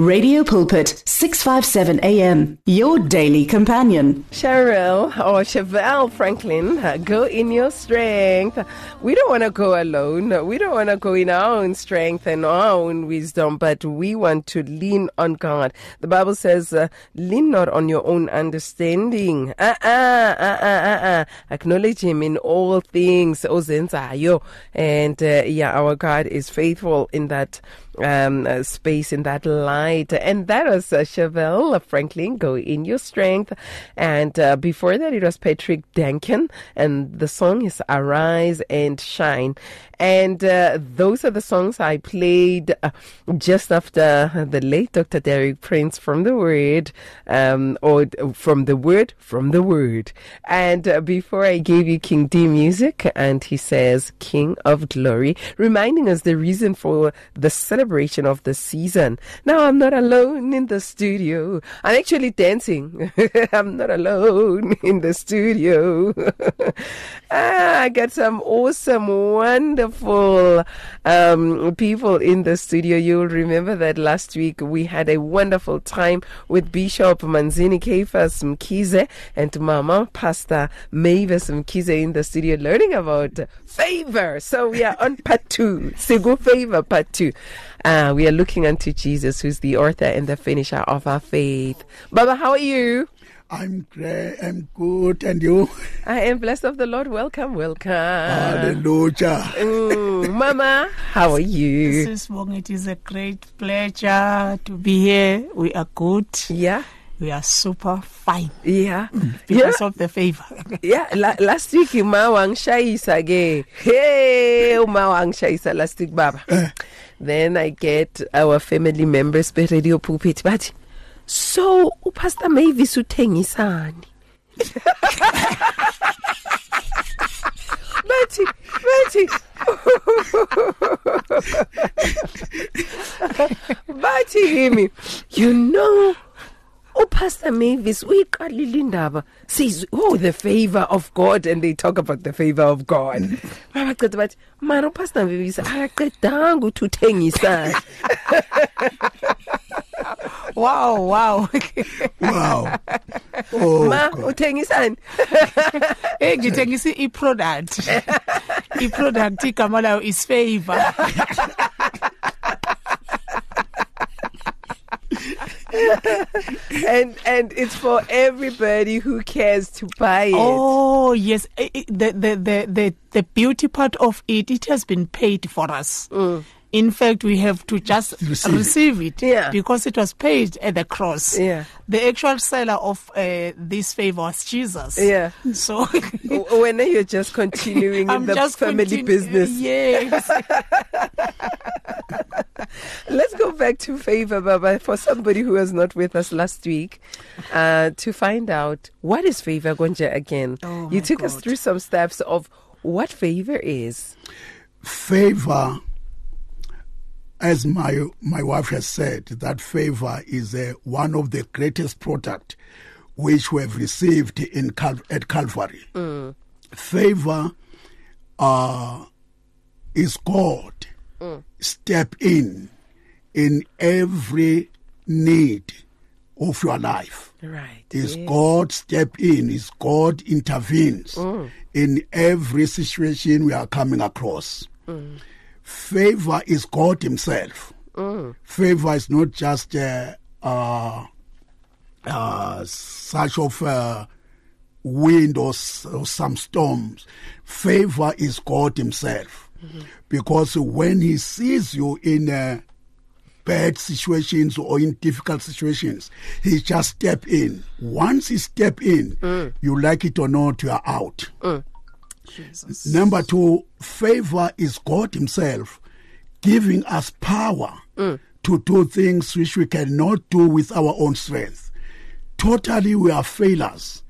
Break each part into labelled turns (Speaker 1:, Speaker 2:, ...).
Speaker 1: Radio Pulpit, 657 AM, your daily companion.
Speaker 2: Cheryl or Chevelle Franklin, uh, go in your strength. We don't want to go alone. We don't want to go in our own strength and our own wisdom, but we want to lean on God. The Bible says, uh, lean not on your own understanding. Uh, uh, uh, uh, uh, uh. Acknowledge Him in all things. Ozenzayo. And uh, yeah, our God is faithful in that um, uh, space in that light. And that was uh, Chevelle Franklin, Go in Your Strength. And uh, before that, it was Patrick Duncan. And the song is Arise and Shine. And uh, those are the songs I played uh, just after the late Dr. Derek Prince from the Word, um, or from the Word, from the Word. And uh, before I gave you King D music, and he says, King of Glory, reminding us the reason for the celebration of the season. Now I'm not alone in the studio. I'm actually dancing. I'm not alone in the studio. ah, I got some awesome, wonderful um, people in the studio. You'll remember that last week we had a wonderful time with Bishop Manzini Caiphus Mkhize and Mama Pastor Mavis Mkhize in the studio learning about favor. So we are on part two, Sigu Favor part two. Uh, we are looking unto Jesus, who's the author and the finisher of our faith. Baba, how are you?
Speaker 3: I'm great. I'm good. And you?
Speaker 2: I am blessed of the Lord. Welcome, welcome.
Speaker 3: Hallelujah.
Speaker 2: Mm, Mama, how are you?
Speaker 4: Mrs. Wong, it is a great pleasure to be here. We are good.
Speaker 2: Yeah.
Speaker 4: We are super fine
Speaker 2: Yeah.
Speaker 4: because
Speaker 2: yeah.
Speaker 4: of the favor.
Speaker 2: Yeah, la, last week you ma wangishayisa ke. Hey, ma wangishayisa last week baba. Then I get our family members be radio pulpit bathi so upastor Mavis uthengisani? bathi bathi bathi kimi you know upastor Mavis uyiqalile indaba says oh the favor of God and they talk about the favor of God babaqeda bathi mara upastor Mavis akaqedanga ukuthi uthengisani
Speaker 4: wow, wow.
Speaker 3: Wow. Oh,
Speaker 2: ma
Speaker 3: God.
Speaker 2: uthengisani
Speaker 4: hey, ngithengisa i-product. i-product igama layo is favor.
Speaker 2: and and it's for everybody who cares to buy it
Speaker 4: Oh, yes. The, the, the, the, the beauty part of it, it has been paid for us. Mm. In fact, we have to just
Speaker 3: Receive
Speaker 4: receive,
Speaker 3: it.
Speaker 4: it,
Speaker 2: Yeah.
Speaker 4: because it was paid at the cross.
Speaker 2: Yeah.
Speaker 4: The actual seller of uh, this favor was Jesus.
Speaker 2: Yeah.
Speaker 4: So
Speaker 2: W- when you're just continuing in
Speaker 4: I'm
Speaker 2: the
Speaker 4: just
Speaker 2: family
Speaker 4: continu-
Speaker 2: business
Speaker 4: Yes.
Speaker 2: Let's go back to favor, Baba, for somebody who was not with us last week, uh, to find out what is favor, Gonja, again.
Speaker 4: Oh,
Speaker 2: you
Speaker 4: my
Speaker 2: took us through some steps of what favor is.
Speaker 3: Favor, as my my wife has said, that favor is uh, one of the greatest product which we have received in Cal- at Calvary. Favor uh, is God step in in every need of your life.
Speaker 2: Right.
Speaker 3: Is
Speaker 2: yes.
Speaker 3: God step in? Is God intervenes in every situation we are coming across? Favor is God Himself. Favor is not just uh, uh, uh, such of uh, wind or, or some storms. Favor is God Himself, because when He sees you in a bad situations or in difficult situations, he just step in. Once he step in, you like it or not, you are out. Number two, favor is God Himself giving us power mm. to do things which we cannot do with our own strength. Totally, we are failures,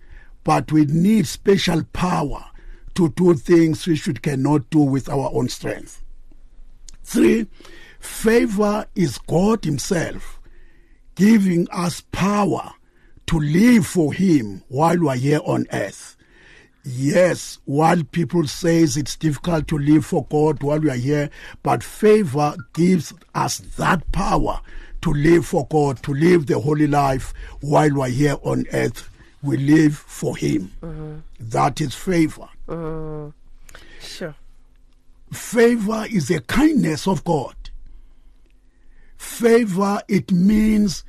Speaker 3: but we need special power to do things which we cannot do with our own strength. Three, favor is God Himself giving us power to live for Him while we are here on earth. Yes, while people says it's difficult to live for God while we are here, but favor gives us that power to live for God, to live the holy life while we're here on earth. We live for Him. Mm-hmm. That is favor. Mm-hmm.
Speaker 2: Sure.
Speaker 3: Favor is a kindness of God. Favor, it means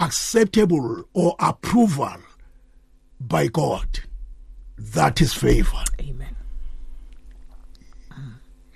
Speaker 3: acceptable or approval by God. That is favor.
Speaker 4: Amen.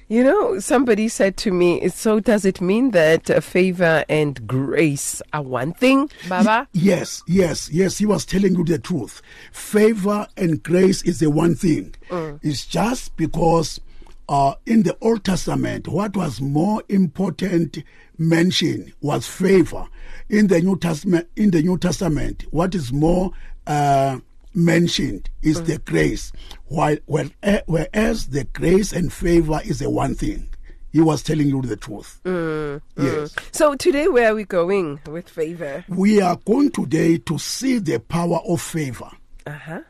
Speaker 2: You know, somebody said to me, so does it mean that uh, favor and grace are one thing, Baba?
Speaker 3: Yes, yes, yes. He was telling you the truth. Favor and grace is the one thing. It's just because uh, in the Old Testament, what was more important mentioned was favor. In the New Testament, in the New Testament, what is more uh, mentioned is the grace. While, eh, whereas the grace and favor is the one thing. He was telling you the truth. Yes.
Speaker 2: So today, where are we going with favor?
Speaker 3: We are going today to see the power of favor.
Speaker 2: Uh huh.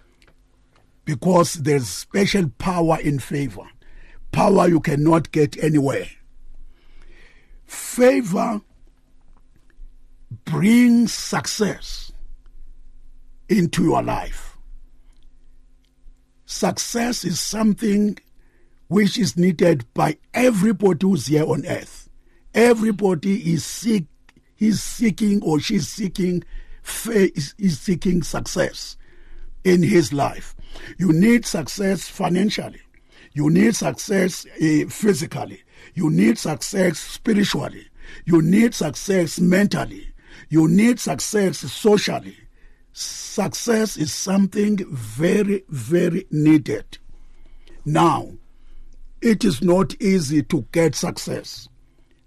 Speaker 3: because there's special power in favor. Power you cannot get anywhere. Favor brings success into your life. Success is something which is needed by everybody who's here on earth. Everybody is seek, he's seeking or she's seeking is seeking success in his life. You need success financially. You need success uh, physically. You need success spiritually. You need success mentally. You need success socially. Success is something very, very needed. Now, it is not easy to get success.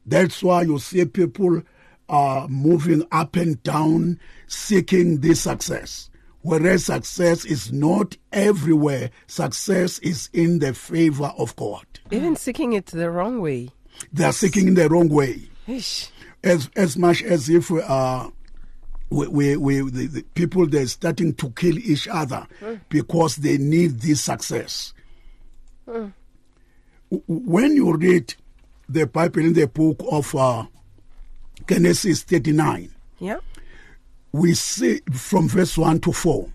Speaker 3: That's why you see people uh, moving up and down seeking this success. Whereas success is not everywhere, success is in the favor of God.
Speaker 2: Even seeking it the wrong way.
Speaker 3: They are seeking in the wrong way,
Speaker 2: Ish.
Speaker 3: as as much as if uh, we, we, we the, the people they're starting to kill each other because they need this success. W- When you read the Bible in the book of uh, Genesis 39,
Speaker 2: Yeah.
Speaker 3: we see from verse 1 to 4,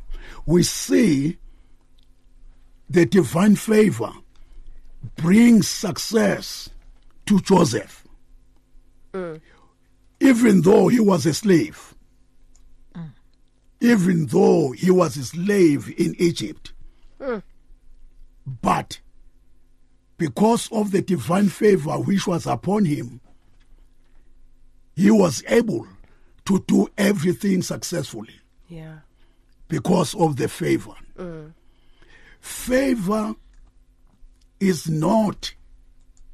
Speaker 3: we see the divine favor brings success to Joseph. Even though he was a slave, even though he was a slave in Egypt, hmm. but because of the divine favor which was upon him, he was able to do everything successfully
Speaker 2: Yeah.
Speaker 3: because of the favor. Hmm. Favor is not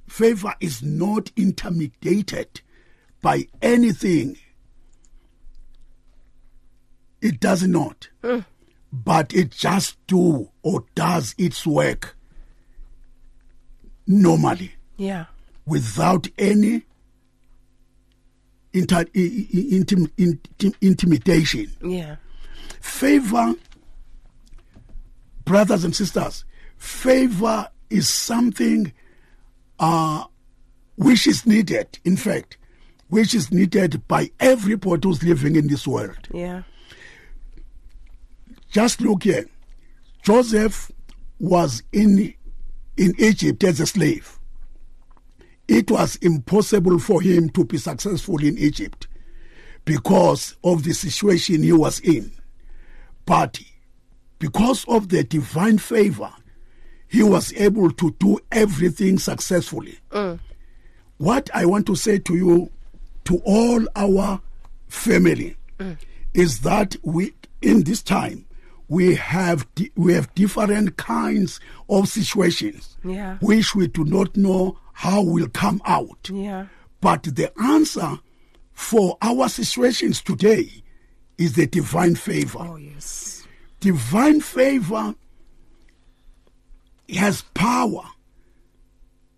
Speaker 3: favor is not intimidated by anything. It does not. But it just do or does its work normally
Speaker 2: Yeah.
Speaker 3: without any inter, intim, intim, intimidation.
Speaker 2: Yeah.
Speaker 3: Favor, brothers and sisters, favor is something uh, which is needed, in fact, which is needed by everybody who's living in this world.
Speaker 2: Yeah.
Speaker 3: Just look here. Joseph was in in Egypt as a slave. It was impossible for him to be successful in Egypt because of the situation he was in. But because of the divine favor, he was able to do everything successfully. Mm. What I want to say to you, to all our family, mm. is that we, in this time, we have we have different kinds of situations
Speaker 2: Yeah.
Speaker 3: which we do not know how will come out.
Speaker 2: Yeah.
Speaker 3: But the answer for our situations today is the divine favor.
Speaker 4: Oh, yes.
Speaker 3: Divine favor has power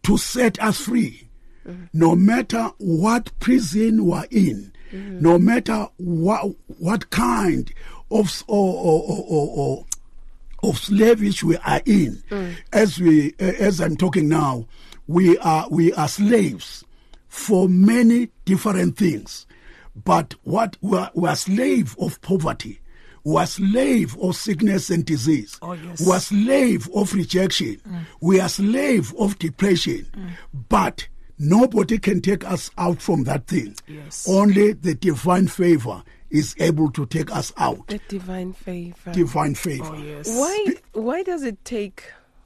Speaker 3: to set us free, mm-hmm. no matter what prison we're in, mm-hmm. no matter what what kind of or, or, or, or, or of slavery we are in. Mm. As we uh, as I'm talking now, we are we are slaves for many different things. But what we are, we are slave of poverty. We are slave of sickness and disease.
Speaker 4: Oh, yes.
Speaker 3: We are slave of rejection. Mm. We are slave of depression. Mm. But nobody can take us out from that thing.
Speaker 4: Yes.
Speaker 3: Only the divine favor is able to take us out.
Speaker 2: The divine favor.
Speaker 3: Divine favor.
Speaker 4: Oh, yes.
Speaker 2: Why why does it take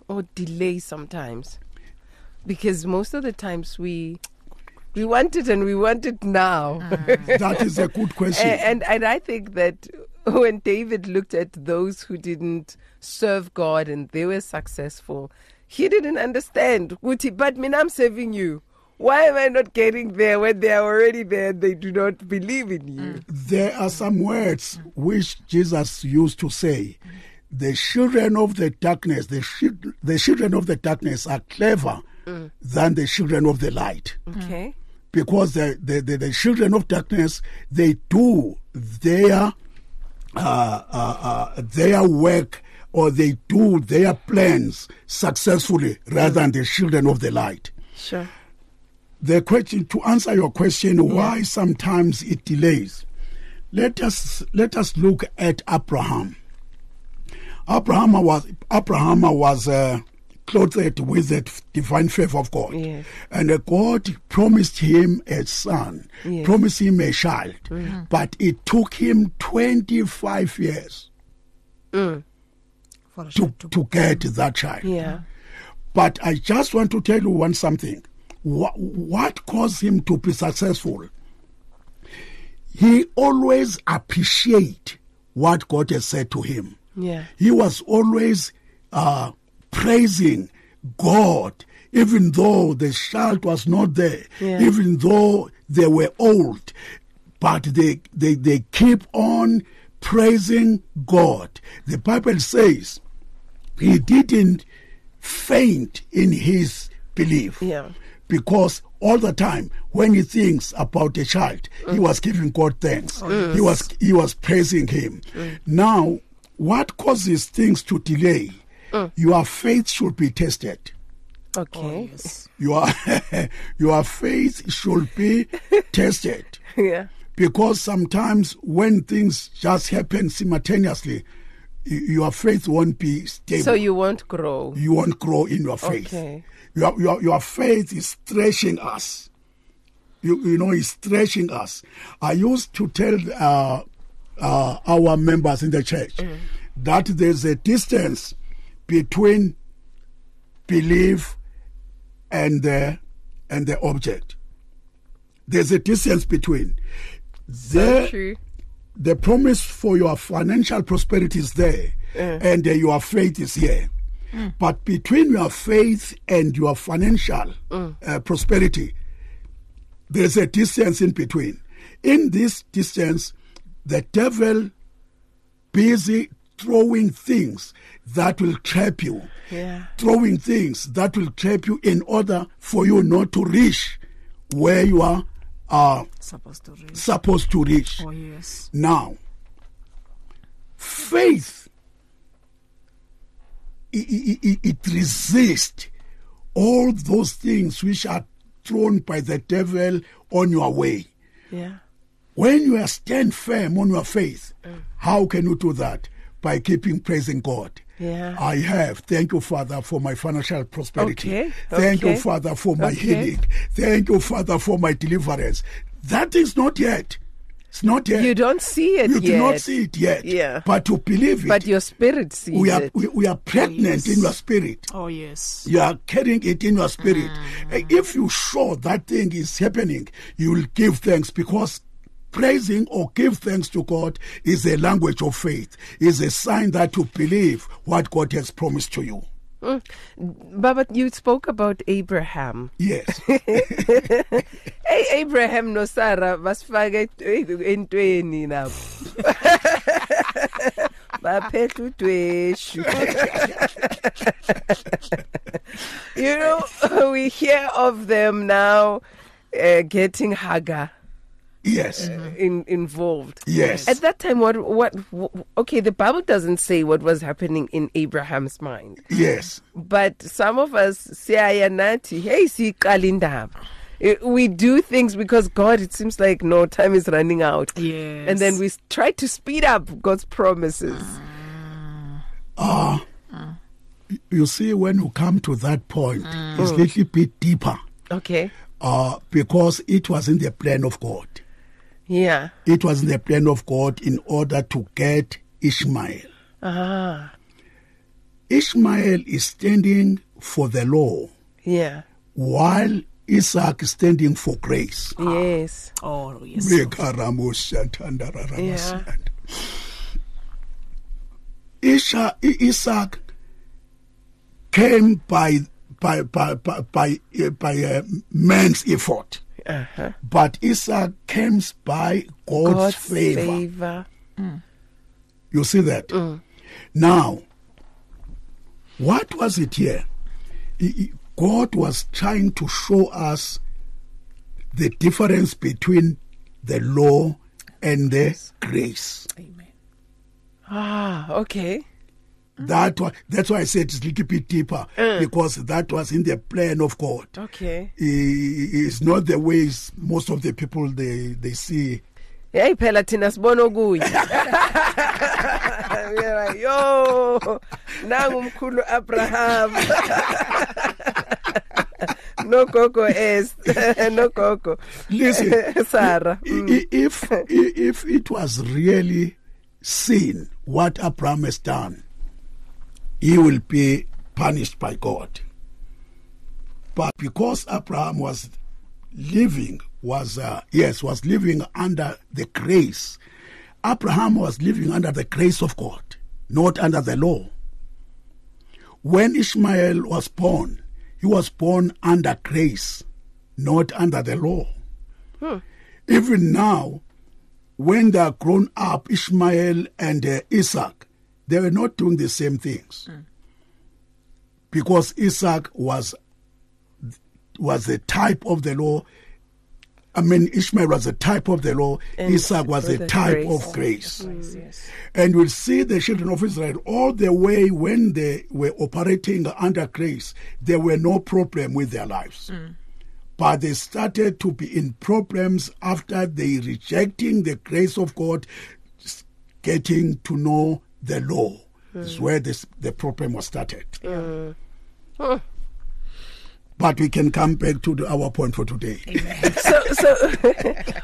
Speaker 2: or delay sometimes? Because most of the times we we want it and we want it now. Ah.
Speaker 3: That is a good question.
Speaker 2: and, and and I think that when David looked at those who didn't serve God and they were successful, he didn't understand. Uti, But me, I'm serving you. Why am I not getting there when they are already there and they do not believe in you?
Speaker 3: there are some words which Jesus used to say. The children of the darkness, the, chil- the children of the darkness are clever than the children of the light.
Speaker 2: Okay.
Speaker 3: Because the, the, the, the children of darkness, they do their, uh, uh, uh, their work or they do their plans successfully rather than the children of the light
Speaker 2: Sure.
Speaker 3: The question to answer your question why sometimes it delays. Let us let us look at abraham. Abraham was abraham was uh, clothed with the divine favor of god.
Speaker 2: Yes.
Speaker 3: and uh, god promised him a son
Speaker 2: Yes.
Speaker 3: promised him a child. But it took him 25 years
Speaker 4: For
Speaker 3: to,
Speaker 4: to
Speaker 3: to get that child.
Speaker 2: Yeah.
Speaker 3: But I just want to tell you one something. What, what caused him to be successful? He always appreciate what God has said to him.
Speaker 2: Yeah.
Speaker 3: He was always uh, praising God, even though the child was not there,
Speaker 2: Yeah.
Speaker 3: even though they were old. But they, they, they keep on praising God. The Bible says he didn't faint in his belief
Speaker 2: Yeah.
Speaker 3: Because all the time when he thinks about a child he was giving god thanks. Oh, he was he was praising him. Mm. Now what causes things to delay? Mm. Your faith should be tested.
Speaker 2: Okay.
Speaker 4: Oh, yes.
Speaker 3: your your faith should be tested.
Speaker 2: Yeah.
Speaker 3: because sometimes when things just happen simultaneously y- your faith won't be stable
Speaker 2: So you won't grow.
Speaker 3: you won't grow in your faith.
Speaker 2: Okay.
Speaker 3: Your, your, your faith is stretching us. You, you know, it's stretching us. I used to tell uh, uh, our members in the church that there's a distance between belief and the, and the object. There's a distance between. There,
Speaker 2: True.
Speaker 3: The promise for your financial prosperity is there and uh, your faith is here. But between your faith and your financial uh, prosperity there's a distance in between. In this distance the devil busy throwing things that will trap you.
Speaker 2: Yeah.
Speaker 3: throwing things that will trap you in order for you not to reach where you are uh,
Speaker 4: Supposed to reach.
Speaker 3: supposed to reach
Speaker 4: Oh, yes.
Speaker 3: now, faith it, it, it, resists all those things which are thrown by the devil on your way.
Speaker 2: Yeah.
Speaker 3: When you are stand firm on your faith, how can you do that? By keeping praising God.
Speaker 2: Yeah.
Speaker 3: I have. Thank you, Father, for my financial prosperity.
Speaker 2: Okay,
Speaker 3: Thank you, Father, for my
Speaker 2: okay.
Speaker 3: healing. Thank you, Father, for my deliverance. That is not yet. It's not yet.
Speaker 2: You don't see it yet.
Speaker 3: You
Speaker 2: yet.
Speaker 3: do not see it yet.
Speaker 2: Yeah.
Speaker 3: But you believe it.
Speaker 2: But your spirit sees
Speaker 3: we are
Speaker 2: it.
Speaker 3: we, we are pregnant
Speaker 4: yes.
Speaker 3: in your spirit.
Speaker 4: Oh, yes.
Speaker 3: You are carrying it in your spirit.
Speaker 2: Mm.
Speaker 3: If you show that thing is happening, you will give thanks because praising or give thanks to God is a language of faith. Is a sign that you believe what God has promised to you.
Speaker 2: Baba, you spoke about Abraham.
Speaker 3: Yes.
Speaker 2: Hey, Abraham no Sarah basifake entweni. Baphethe udweshu. You know, we hear of them now uh, getting Hagar
Speaker 3: yes.
Speaker 2: in, involved.
Speaker 3: Yes.
Speaker 2: At that time, what, what, wh- okay, the Bible doesn't say what was happening in Abraham's mind.
Speaker 3: Yes.
Speaker 2: But some of us siyaya nathi hey siqala indaba I- We do things because God, it seems like no time is running out.
Speaker 4: Yes.
Speaker 2: And then we try to speed up God's promises.
Speaker 3: Ah, You see, when you come to that point, it's a little bit deeper
Speaker 2: Okay.
Speaker 3: uh, because it was in the plan of God.
Speaker 2: Yeah.
Speaker 3: It was the plan of God in order to get Ishmael.
Speaker 2: Ah.
Speaker 3: Ishmael is standing for the law
Speaker 2: Yeah.
Speaker 3: while Isaac is standing for grace.
Speaker 2: Yes.
Speaker 4: Oh, yes.
Speaker 3: Mekaramo-shantandararabasianda. Isha, Isaac came by by by by by, uh, by uh, man's effort,
Speaker 2: Uh-huh.
Speaker 3: but Isaac comes by God's,
Speaker 2: God's
Speaker 3: favor.
Speaker 2: favor.
Speaker 3: You see that? Now, what was it here? I- I- God was trying to show us the difference between the law and the grace.
Speaker 4: Amen.
Speaker 2: Ah, okay.
Speaker 3: That was, that's why I said it's a little bit deeper eh. because that was in the plan of God.
Speaker 2: Okay.
Speaker 3: It's not the ways most of the people they they see.
Speaker 2: Hey phela thina sibona okunye. We are like, Yo, nangu umkhulu Abraham. no gogo es. no gogo.
Speaker 3: Listen,
Speaker 2: Sarah.
Speaker 3: I- mm. if if it was really sin what Abraham has done, he will be punished by God. But because Abraham was living was uh, yes was living under the grace, Abraham was living under the grace of God, not under the law. When Ishmael was born, he was born under grace, not under the law. Even now, when they are grown up, Ishmael and uh, Isaac, they were not doing the same things. Mm. Because Isaac was was a type of the law. I mean, Ishmael was a type of the law.
Speaker 2: And
Speaker 3: Isaac was a
Speaker 2: the
Speaker 3: type
Speaker 2: grace.
Speaker 3: of grace.
Speaker 4: Yes.
Speaker 3: And we'll see the children of Israel all the way when they were operating under grace, there were no problem with their lives. Mm. But they started to be in problems after they rejecting the grace of God, getting to know the law. This is where this, the problem was started. But we can come back to the, our point for today.
Speaker 2: so so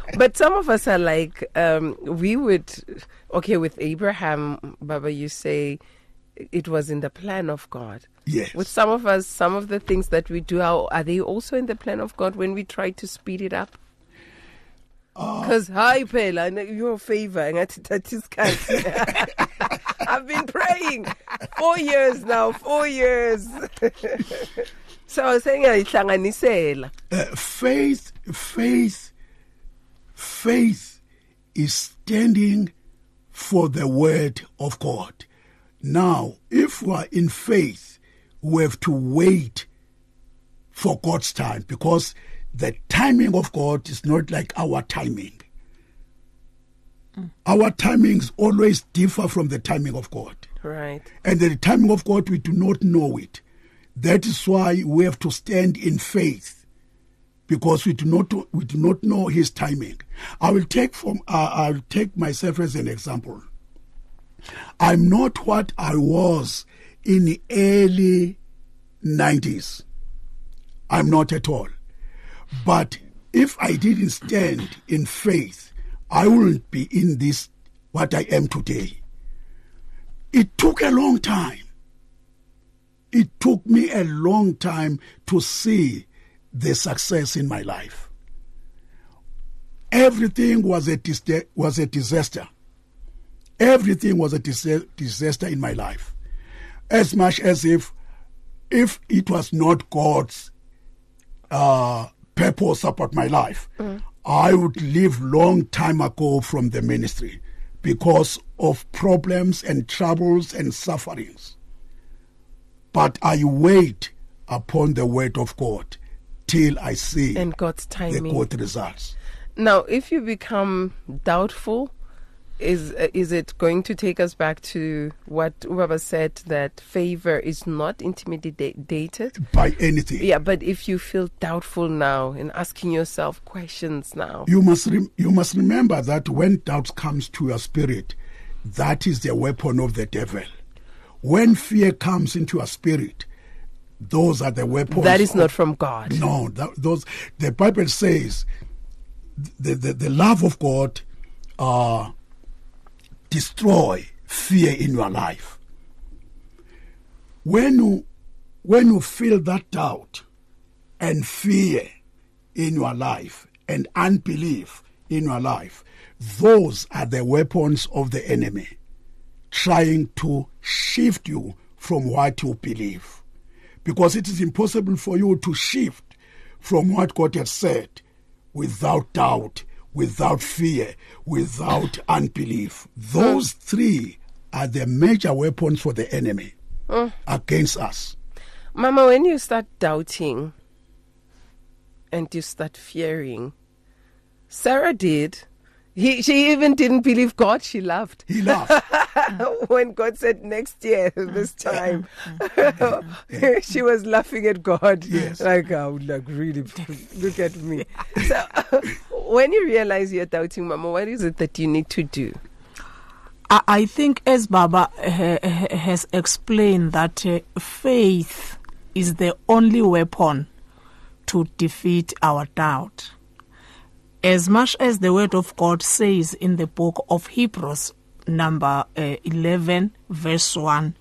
Speaker 2: but some of us are like um we would okay with abraham baba you say it was in the plan of god
Speaker 3: Yes.
Speaker 2: with some of us some of the things that we do are, are they also in the plan of god when we try to speed it up because hi phela your favor ngathi thatha isikhathi i've been praying four years now four years so sengiyayihlanganisela
Speaker 3: Uh, faith, faith, faith is standing for the word of God. Now, if we are in faith, we have to wait for God's time because the timing of God is not like our timing. Our timings always differ from the timing of God.
Speaker 2: right
Speaker 3: And the timing of God, we do not know it. That is why we have to stand in faith, because we do not we do not know His timing. I will take from uh, I'll take myself as an example. I'm not what I was in the early 90s. I'm not at all. But if I didn't stand in faith, I wouldn't be in this what I am today. It took a long time. It took me a long time to see the success in my life. Everything was a dis- was a disaster. Everything was a dis- disaster in my life. As much as if if it was not God's uh, purpose about my life, I would leave long time ago from the ministry because of problems and troubles and sufferings. But I wait upon the word of God till I see
Speaker 2: and god's timing.
Speaker 3: the good results.
Speaker 2: Now, if you become doubtful, is uh, is it going to take us back to what Ubaba said that favor is not intimidated?
Speaker 3: by anything.
Speaker 2: Yeah, but if you feel doubtful now and asking yourself questions now,
Speaker 3: You must you must remember that when doubt comes to your spirit, that is the weapon of the devil. When fear comes into your spirit, those are the weapons.
Speaker 2: that is
Speaker 3: of-
Speaker 2: not from God.
Speaker 3: No, that, those the Bible says the, the the love of God uh, destroy fear in your life. When you when you feel that doubt and fear in your life and unbelief in your life, those are the weapons of the enemy trying to shift you from what you believe because it is impossible for you to shift from what God has said without doubt, without fear, without unbelief. Those mm. three are the major weapons for the enemy mm. against us.
Speaker 2: Mama, when you start doubting and you start fearing, Sarah did. He, she even didn't believe God she loved.
Speaker 3: He laughed.
Speaker 2: when God said next year, this time, she was laughing at God.
Speaker 3: Yes.
Speaker 2: Like, oh, like, really, look at me. So, when you realize you're doubting, Mama, what is it that you need to do?
Speaker 4: I, I think, as Baba ha, ha- has explained, that uh, faith is the only weapon to defeat our doubt. As much as the Word of God says in the book of Hebrews, number uh, 11, verse 1,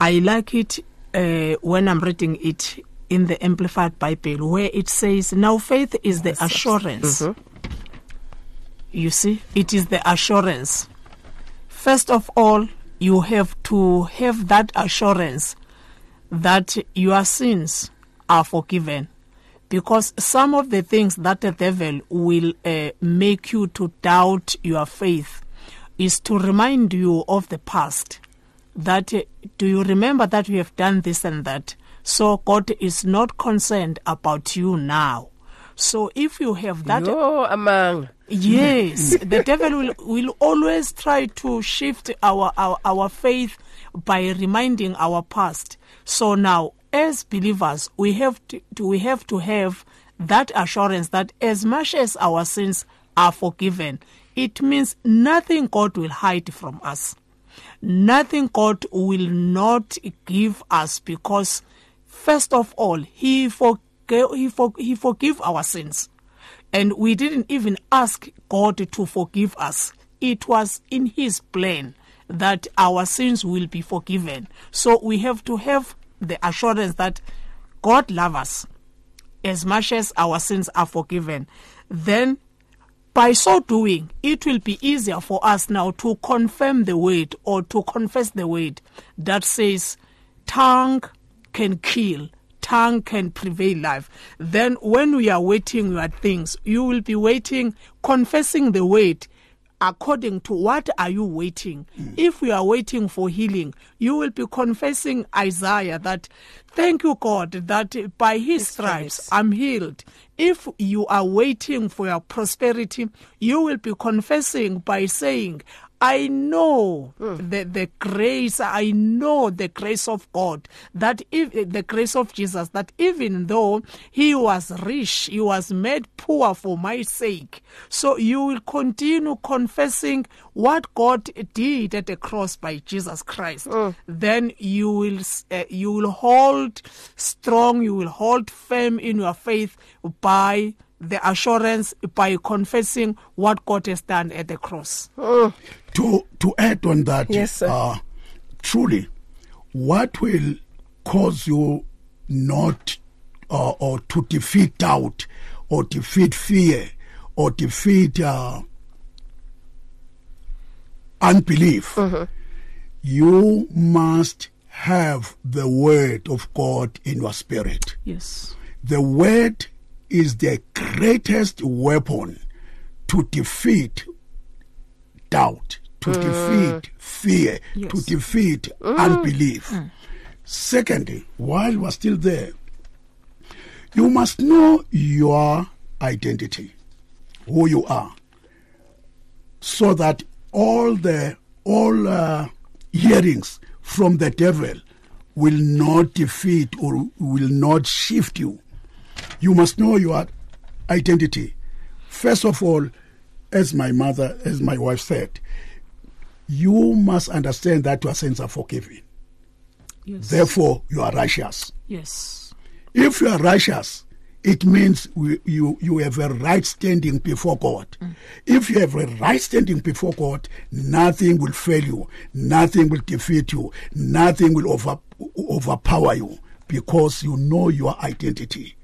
Speaker 4: I like it uh, when I'm reading it in the Amplified Bible, where it says, Now faith is the assurance. You see, it is the assurance. First of all, you have to have that assurance that your sins are forgiven. Because some of the things that the devil will uh, make you to doubt your faith is to remind you of the past. That uh, do you remember that you have done this and that? So God is not concerned about you now. So if you have that
Speaker 2: No, among.
Speaker 4: Yes, the devil will, will always try to shift our, our our faith by reminding our past. So now, as believers, we have to, we have to have that assurance that as much as our sins are forgiven, it means nothing God will hide from us. Nothing God will not give us because, first of all, He forgave, He, for, he forgive our sins. And we didn't even ask God to forgive us. It was in His plan that our sins will be forgiven. So we have to have the assurance that God loves us as much as our sins are forgiven. Then, by so doing, it will be easier for us now to confirm the word or to confess the word that says, tongue can kill, tongue can prevail life. Then, when we are waiting your things, you will be waiting, confessing the word according to what are you waiting if you are waiting for healing you will be confessing isaiah that thank you god that by his stripes
Speaker 2: stripes.
Speaker 4: i'm healed if you are waiting for your prosperity you will be confessing by saying I know hmm. the, the grace, I know the grace of God, that if eh, the grace of Jesus, that even though he was rich, he was made poor for my sake. So you will continue confessing what God did at the cross by Jesus Christ. Hmm. Then you will, uh, you will hold strong, you will hold firm in your faith by the assurance, by confessing what God has done at the cross. Hmm.
Speaker 3: To to add on that,
Speaker 2: Yes, sir.
Speaker 3: Uh, truly, what will cause you not uh, or to defeat doubt or defeat fear or defeat uh, unbelief? You must have the word of God in your spirit.
Speaker 4: Yes.
Speaker 3: The word is the greatest weapon to defeat doubt, to mm. defeat fear, to
Speaker 4: Yes.
Speaker 3: defeat mm. unbelief. Mm. Secondly, while we're still there, you must know your identity, who you are, so that all the all uh, hearings from the devil will not defeat or will not shift you. You must know your identity. First of all, as my mother, as my wife said, you must understand that your sins are forgiven.
Speaker 4: Yes.
Speaker 3: Therefore, you are righteous.
Speaker 4: yes.
Speaker 3: If you are righteous, it means we, you you have a right standing before God. Mm. If you have a right standing before God, nothing will fail you, nothing will defeat you, nothing will over, overpower you because you know your identity.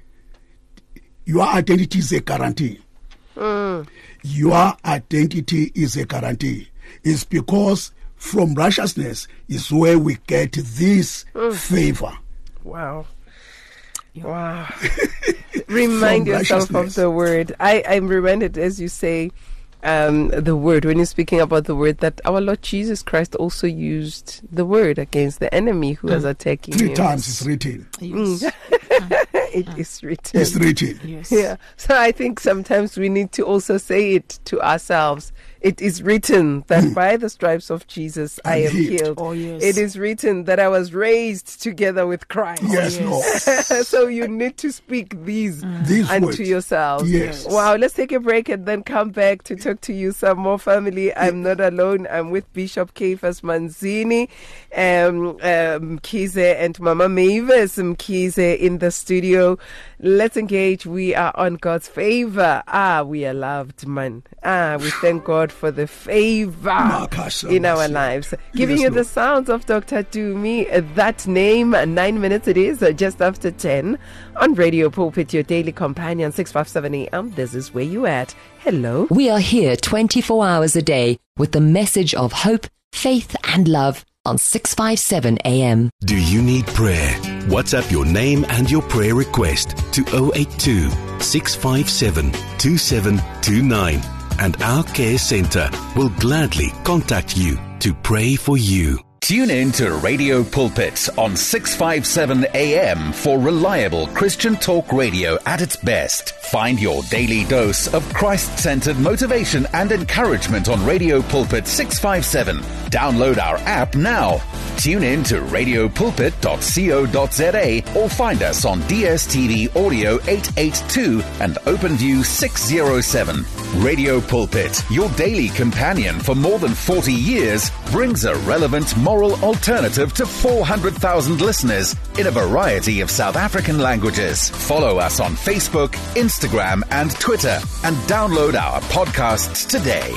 Speaker 3: Your identity is a guarantee. Mm. Your identity is a guarantee. It's because from righteousness is where we get this favor.
Speaker 2: Wow. Wow. Remind yourself of the word. I, I'm reminded as you say um, the word, when you're speaking about the word, that our Lord Jesus Christ also used the word against the enemy who was attacking
Speaker 3: Three
Speaker 2: you.
Speaker 3: times it's written.
Speaker 2: Mm.
Speaker 4: Yes.
Speaker 2: It is written.
Speaker 3: It's written.
Speaker 4: yes.
Speaker 2: Yeah. So I think sometimes we need to also say it to ourselves. It is written that by the stripes of Jesus I
Speaker 3: I'm healed.
Speaker 2: healed.
Speaker 4: Oh, yes.
Speaker 2: It is written that I was raised together with Christ.
Speaker 3: Yes,
Speaker 4: yes.
Speaker 3: Lord.
Speaker 2: so you need to speak these
Speaker 3: These
Speaker 2: unto
Speaker 3: words.
Speaker 2: yourselves.
Speaker 3: Yes.
Speaker 2: Wow, let's take a break and then come back to talk to you some more family. I'm not alone. I'm with Bishop Caiphus Manzini, um, um, Mkhize and Mama Mavis Mkhize in the studio. Let's engage. We are on God's favor. Ah, we are loved, man. Ah, we thank God for the favor in our lives. Giving you the sounds of Dr. Tumi. That name, nine minutes it is, just after 10 on Radio Pulpit, your daily companion, 657 AM. This is where you at. Hello.
Speaker 5: We are here 24 hours a day with the message of hope, faith, and love on 657 AM.
Speaker 6: Do you need prayer? WhatsApp your name and your prayer request to 082 657 2729 and our care center will gladly contact you to pray for you.
Speaker 7: Tune in to Radio Pulpit on 657 AM for reliable Christian talk radio at its best. Find your daily dose of Christ centered motivation and encouragement on Radio Pulpit 657. Download our app now. Tune in to radiopulpit.co.za or find us on DSTV Audio 882 and OpenView 607. Radio Pulpit, your daily companion for more than 40 years, brings a relevant moral alternative to 400,000 listeners in a variety of South African languages. Follow us on Facebook, Instagram, and Twitter, and download our podcasts today.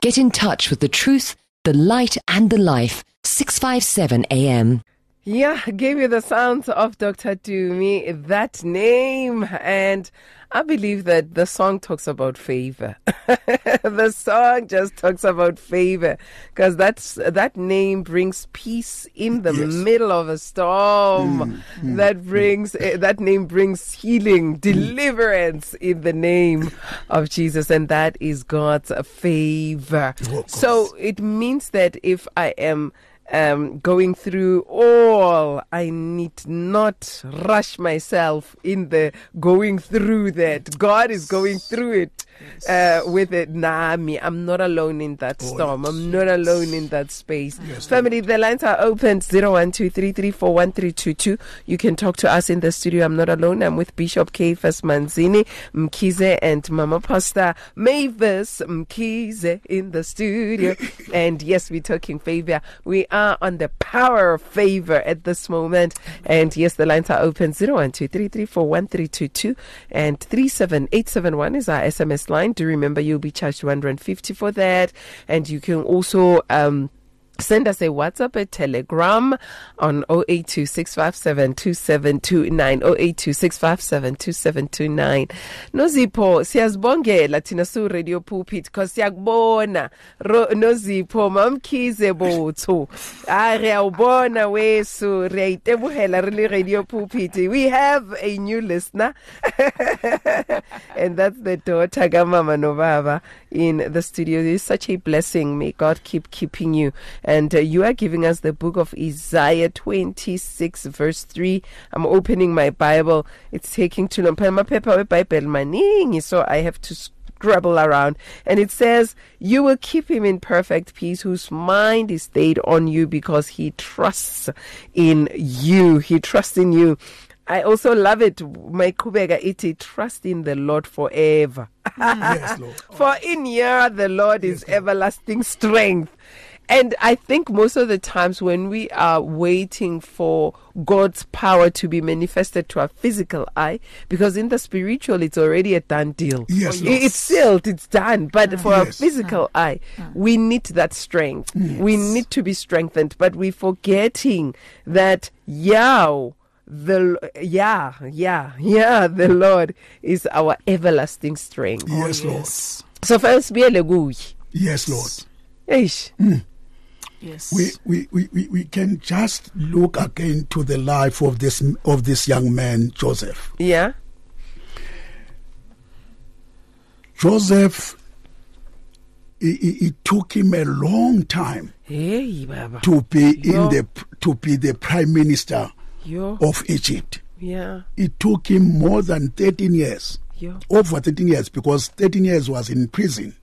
Speaker 5: Get in touch with the truth, the light, and the life. 657 AM.
Speaker 2: Yeah, gave you the sounds of Dr. Tumi, that name. And I believe that the song talks about favor. the song just talks about favor because that's that name brings peace in the
Speaker 3: Yes.
Speaker 2: middle of a storm. Mm, mm, that mm. brings eh, that name brings healing, deliverance in the name of Jesus, and that is God's favor.
Speaker 3: Oh,
Speaker 2: so it means that if I am um, going through all, I need not rush myself in the going through that. God is going through it uh, with it. Nah, me, I'm not alone in that storm. I'm not alone in that space. Family, the lines are open 0123341322. You can talk to us in the studio. I'm not alone. I'm with Bishop Caiphus Manzini, Mkhize, and Mama Pastor Mavis Mkhize in the studio. and yes, we're talking favor. We are on the power of favor at this moment. And yes, the lines are open 0123341322 and 37871 is our SMS line. Do remember you'll be charged 250 for that. And you can also um Send us a WhatsApp, a Telegram on 0826572729, 0826572729. Nozipho, siyazibongela thina su Radio Pulpit because siyakubona Nozipho mamkhize botho. Ah re a o bona weso, re a itebohela re le Radio Pulpit. We have a new listener. and that's the daughter ka Mama Novava in the studio. It is such a blessing. May God keep keeping you. And uh, you are giving us the book of Isaiah 26, verse 3. I'm opening my Bible. It's taking too long. Amaphepha weBhayibheli maningi, so I have to scrabble around. And it says, You will keep him in perfect peace, whose mind is stayed on you because he trusts in you. He trusts in you. I also love it. My kubega iti trust in the Lord forever.
Speaker 3: yes, Lord.
Speaker 2: For in here the Lord is everlasting strength. And I think most of the times when we are waiting for God's power to be manifested to our physical eye, because in the spiritual it's already a done deal.
Speaker 3: Yes,
Speaker 2: I-
Speaker 3: Lord.
Speaker 2: It's sealed, it's done. But for our
Speaker 3: Yes.
Speaker 2: physical uh-huh. eye, uh-huh. we need that strength. We need to be strengthened. But we're forgetting that Yah, the yeah, yeah, yeah, the Lord is our everlasting strength.
Speaker 3: Yes, oh, Lord.
Speaker 2: So first be kuye.
Speaker 3: Yes, Lord.
Speaker 2: Eish. Hmm.
Speaker 4: Yes.
Speaker 3: We, we, we, we, we can just look again to the life of this of this young man, Joseph.
Speaker 2: Yeah.
Speaker 3: Joseph, it, it, it took him a long time
Speaker 2: Hey baba.
Speaker 3: to be
Speaker 2: Yo.
Speaker 3: in the to be the prime minister
Speaker 2: Yo.
Speaker 3: of Egypt.
Speaker 2: Yeah.
Speaker 3: It took him more than 13 years,
Speaker 2: Yo.
Speaker 3: over 13 years, because 13 years was in prison.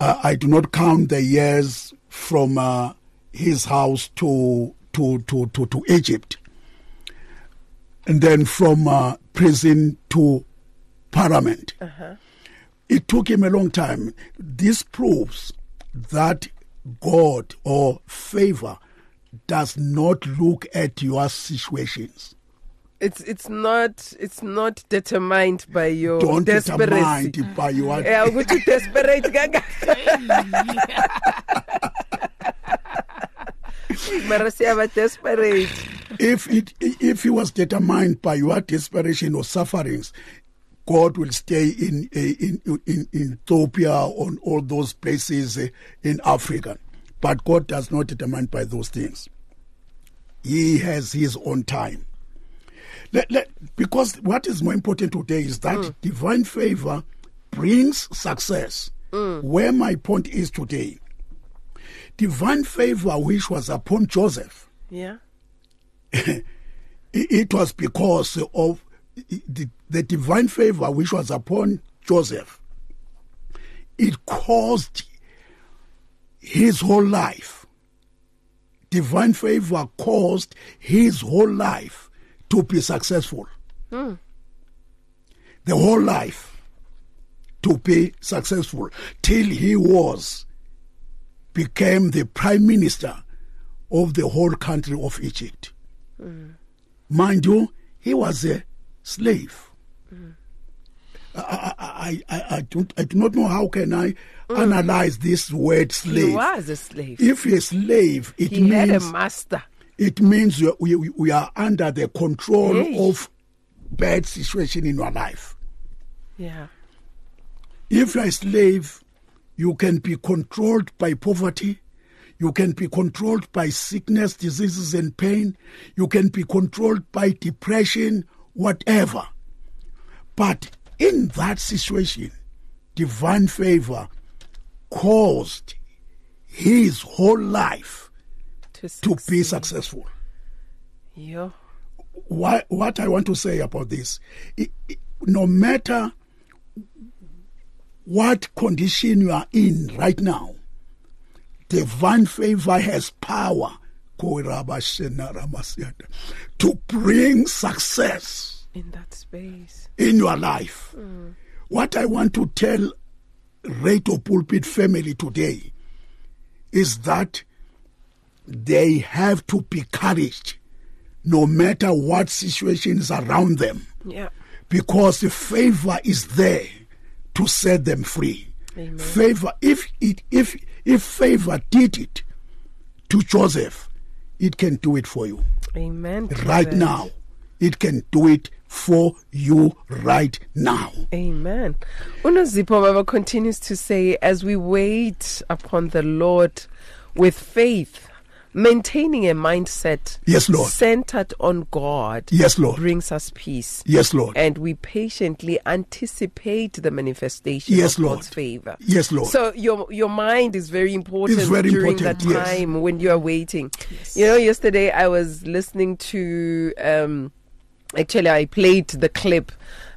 Speaker 3: Uh, I do not count the years from uh, his house to to, to, to to Egypt, and then from uh, prison to Parliament. It took him a long time. This proves that God or favor does not look at your situations.
Speaker 2: It's it's not it's not determined by your
Speaker 3: Don't
Speaker 2: desperation.
Speaker 3: determine it by your
Speaker 2: Yeah, ukuthi desperate kangaka. Mara siyaba desperate.
Speaker 3: if it if he was determined by your desperation or sufferings, God will stay in in in, in Ethiopia on all those places eh, in Africa, but God does not determine by those things. He has His own time. Let, let, because what is more important today is that mm. divine favor brings success. Mm. Where my point is today, divine favor which was upon Joseph
Speaker 2: Yeah.
Speaker 3: it it was because of the, the divine favor which was upon Joseph. It caused his whole life. Divine favor caused his whole life to be successful. Hmm. The whole life to be successful till he was became the prime minister of the whole country of Egypt. Hmm. Mind you, he was a slave. Hmm. I, I, I, I, don't, I do not know how can I analyze this word slave.
Speaker 2: He was a slave.
Speaker 3: If a slave, it
Speaker 2: he had a master.
Speaker 3: It means we, we, we are under the control
Speaker 2: Hey.
Speaker 3: of bad situation in your life.
Speaker 2: Yeah.
Speaker 3: If you're a slave, you can be controlled by poverty. You can be controlled by sickness, diseases, and pain. You can be controlled by depression, whatever. But in that situation, divine favor caused his whole life
Speaker 2: To,
Speaker 3: to be successful.
Speaker 2: Yo.
Speaker 3: Why, what I want to say about this, no matter what condition you are in right now, divine favor has power to bring success
Speaker 2: In that space.
Speaker 3: in your life. Mm. What I want to tell Radio Pulpit family today is that they have to be encouraged no matter what situation is around them
Speaker 2: Yeah.
Speaker 3: because the favor is there to set them free.
Speaker 2: Amen.
Speaker 3: Favor, if it if if favor did it to Joseph, it can do it for you
Speaker 2: Amen.
Speaker 3: right now. It can do it for you right now.
Speaker 2: Amen. Unozipo Baba continues to say, as we wait upon the Lord with faith, maintaining a mindset
Speaker 3: Yes, Lord.
Speaker 2: centered on God
Speaker 3: Yes, Lord.
Speaker 2: brings us peace.
Speaker 3: Yes, Lord.
Speaker 2: And we patiently anticipate the manifestation
Speaker 3: Yes,
Speaker 2: of
Speaker 3: Lord.
Speaker 2: God's favor.
Speaker 3: Yes, Lord.
Speaker 2: So your your mind is very important
Speaker 3: It's very
Speaker 2: during
Speaker 3: important,
Speaker 2: that
Speaker 3: yes.
Speaker 2: time when you are waiting. You know, yesterday I was listening to um actually I played the clip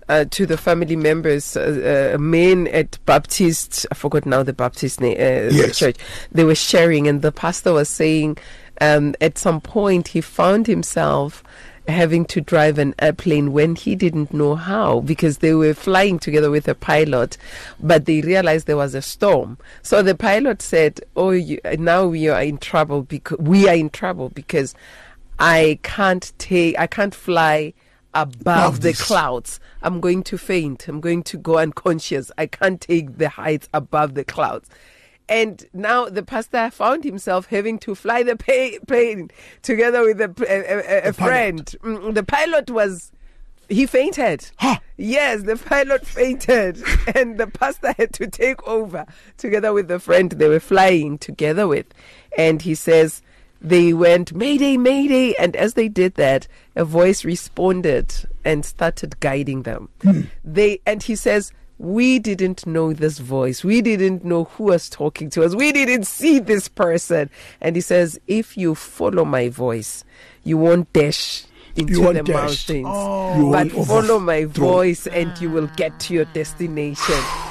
Speaker 2: uh, to the family members, uh, uh, men at Baptist, I forgot now the Baptist name, uh,
Speaker 3: Yes.
Speaker 2: church, they were sharing, and the pastor was saying um, at some point he found himself having to drive an airplane when he didn't know how because they were flying together with a pilot but they realized there was a storm so the pilot said oh you, now we are in trouble because we are in trouble because i can't take i can't fly above the clouds i'm going to faint i'm going to go unconscious i can't take the heights above the clouds and now the pastor found himself having to fly the pa- plane together with a, a, a, a friend. Mm, The pilot was. He fainted.
Speaker 3: Huh.
Speaker 2: Yes, the pilot fainted, and the pastor had to take over together with the friend they were flying together with. And he says they went, Mayday, Mayday. And as they did that, a voice responded and started guiding them. Hmm. They And he says, we didn't know this voice. We didn't know who was talking to us. We didn't see this person. And he says, if you follow my voice, you won't dash into the
Speaker 3: dash.
Speaker 2: mountains. Oh.
Speaker 3: You
Speaker 2: but follow my voice and you will get to your destination.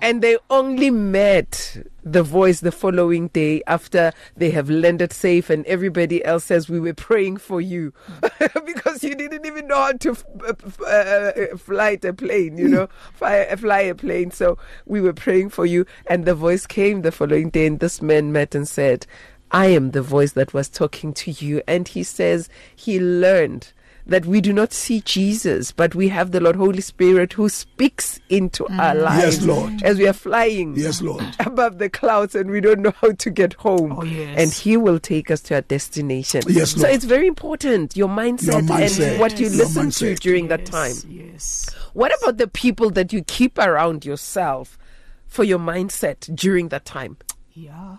Speaker 2: And they only met the voice the following day after they have landed safe, and everybody else says, We were praying for you because you didn't even know how to f- f- uh, fly a plane, you know, fly, fly a plane. So we were praying for you. And the voice came the following day, and this man met and said, I am the voice that was talking to you. And he says he learned that we do not see Jesus, but we have the Lord Holy Spirit who speaks into mm. our lives
Speaker 3: Yes, Lord.
Speaker 2: as we are flying
Speaker 3: Yes, Lord.
Speaker 2: above the clouds and we don't know how to get home.
Speaker 4: Oh, yes.
Speaker 2: And He will take us to our destination.
Speaker 3: Yes, Lord.
Speaker 2: so it's very important your mindset,
Speaker 3: Your mindset.
Speaker 2: and what you
Speaker 3: Your
Speaker 2: listen to
Speaker 3: mindset.
Speaker 2: during that time.
Speaker 4: Yes, Yes.
Speaker 2: What about the people that you keep around yourself for your mindset during that time?
Speaker 4: Yeah.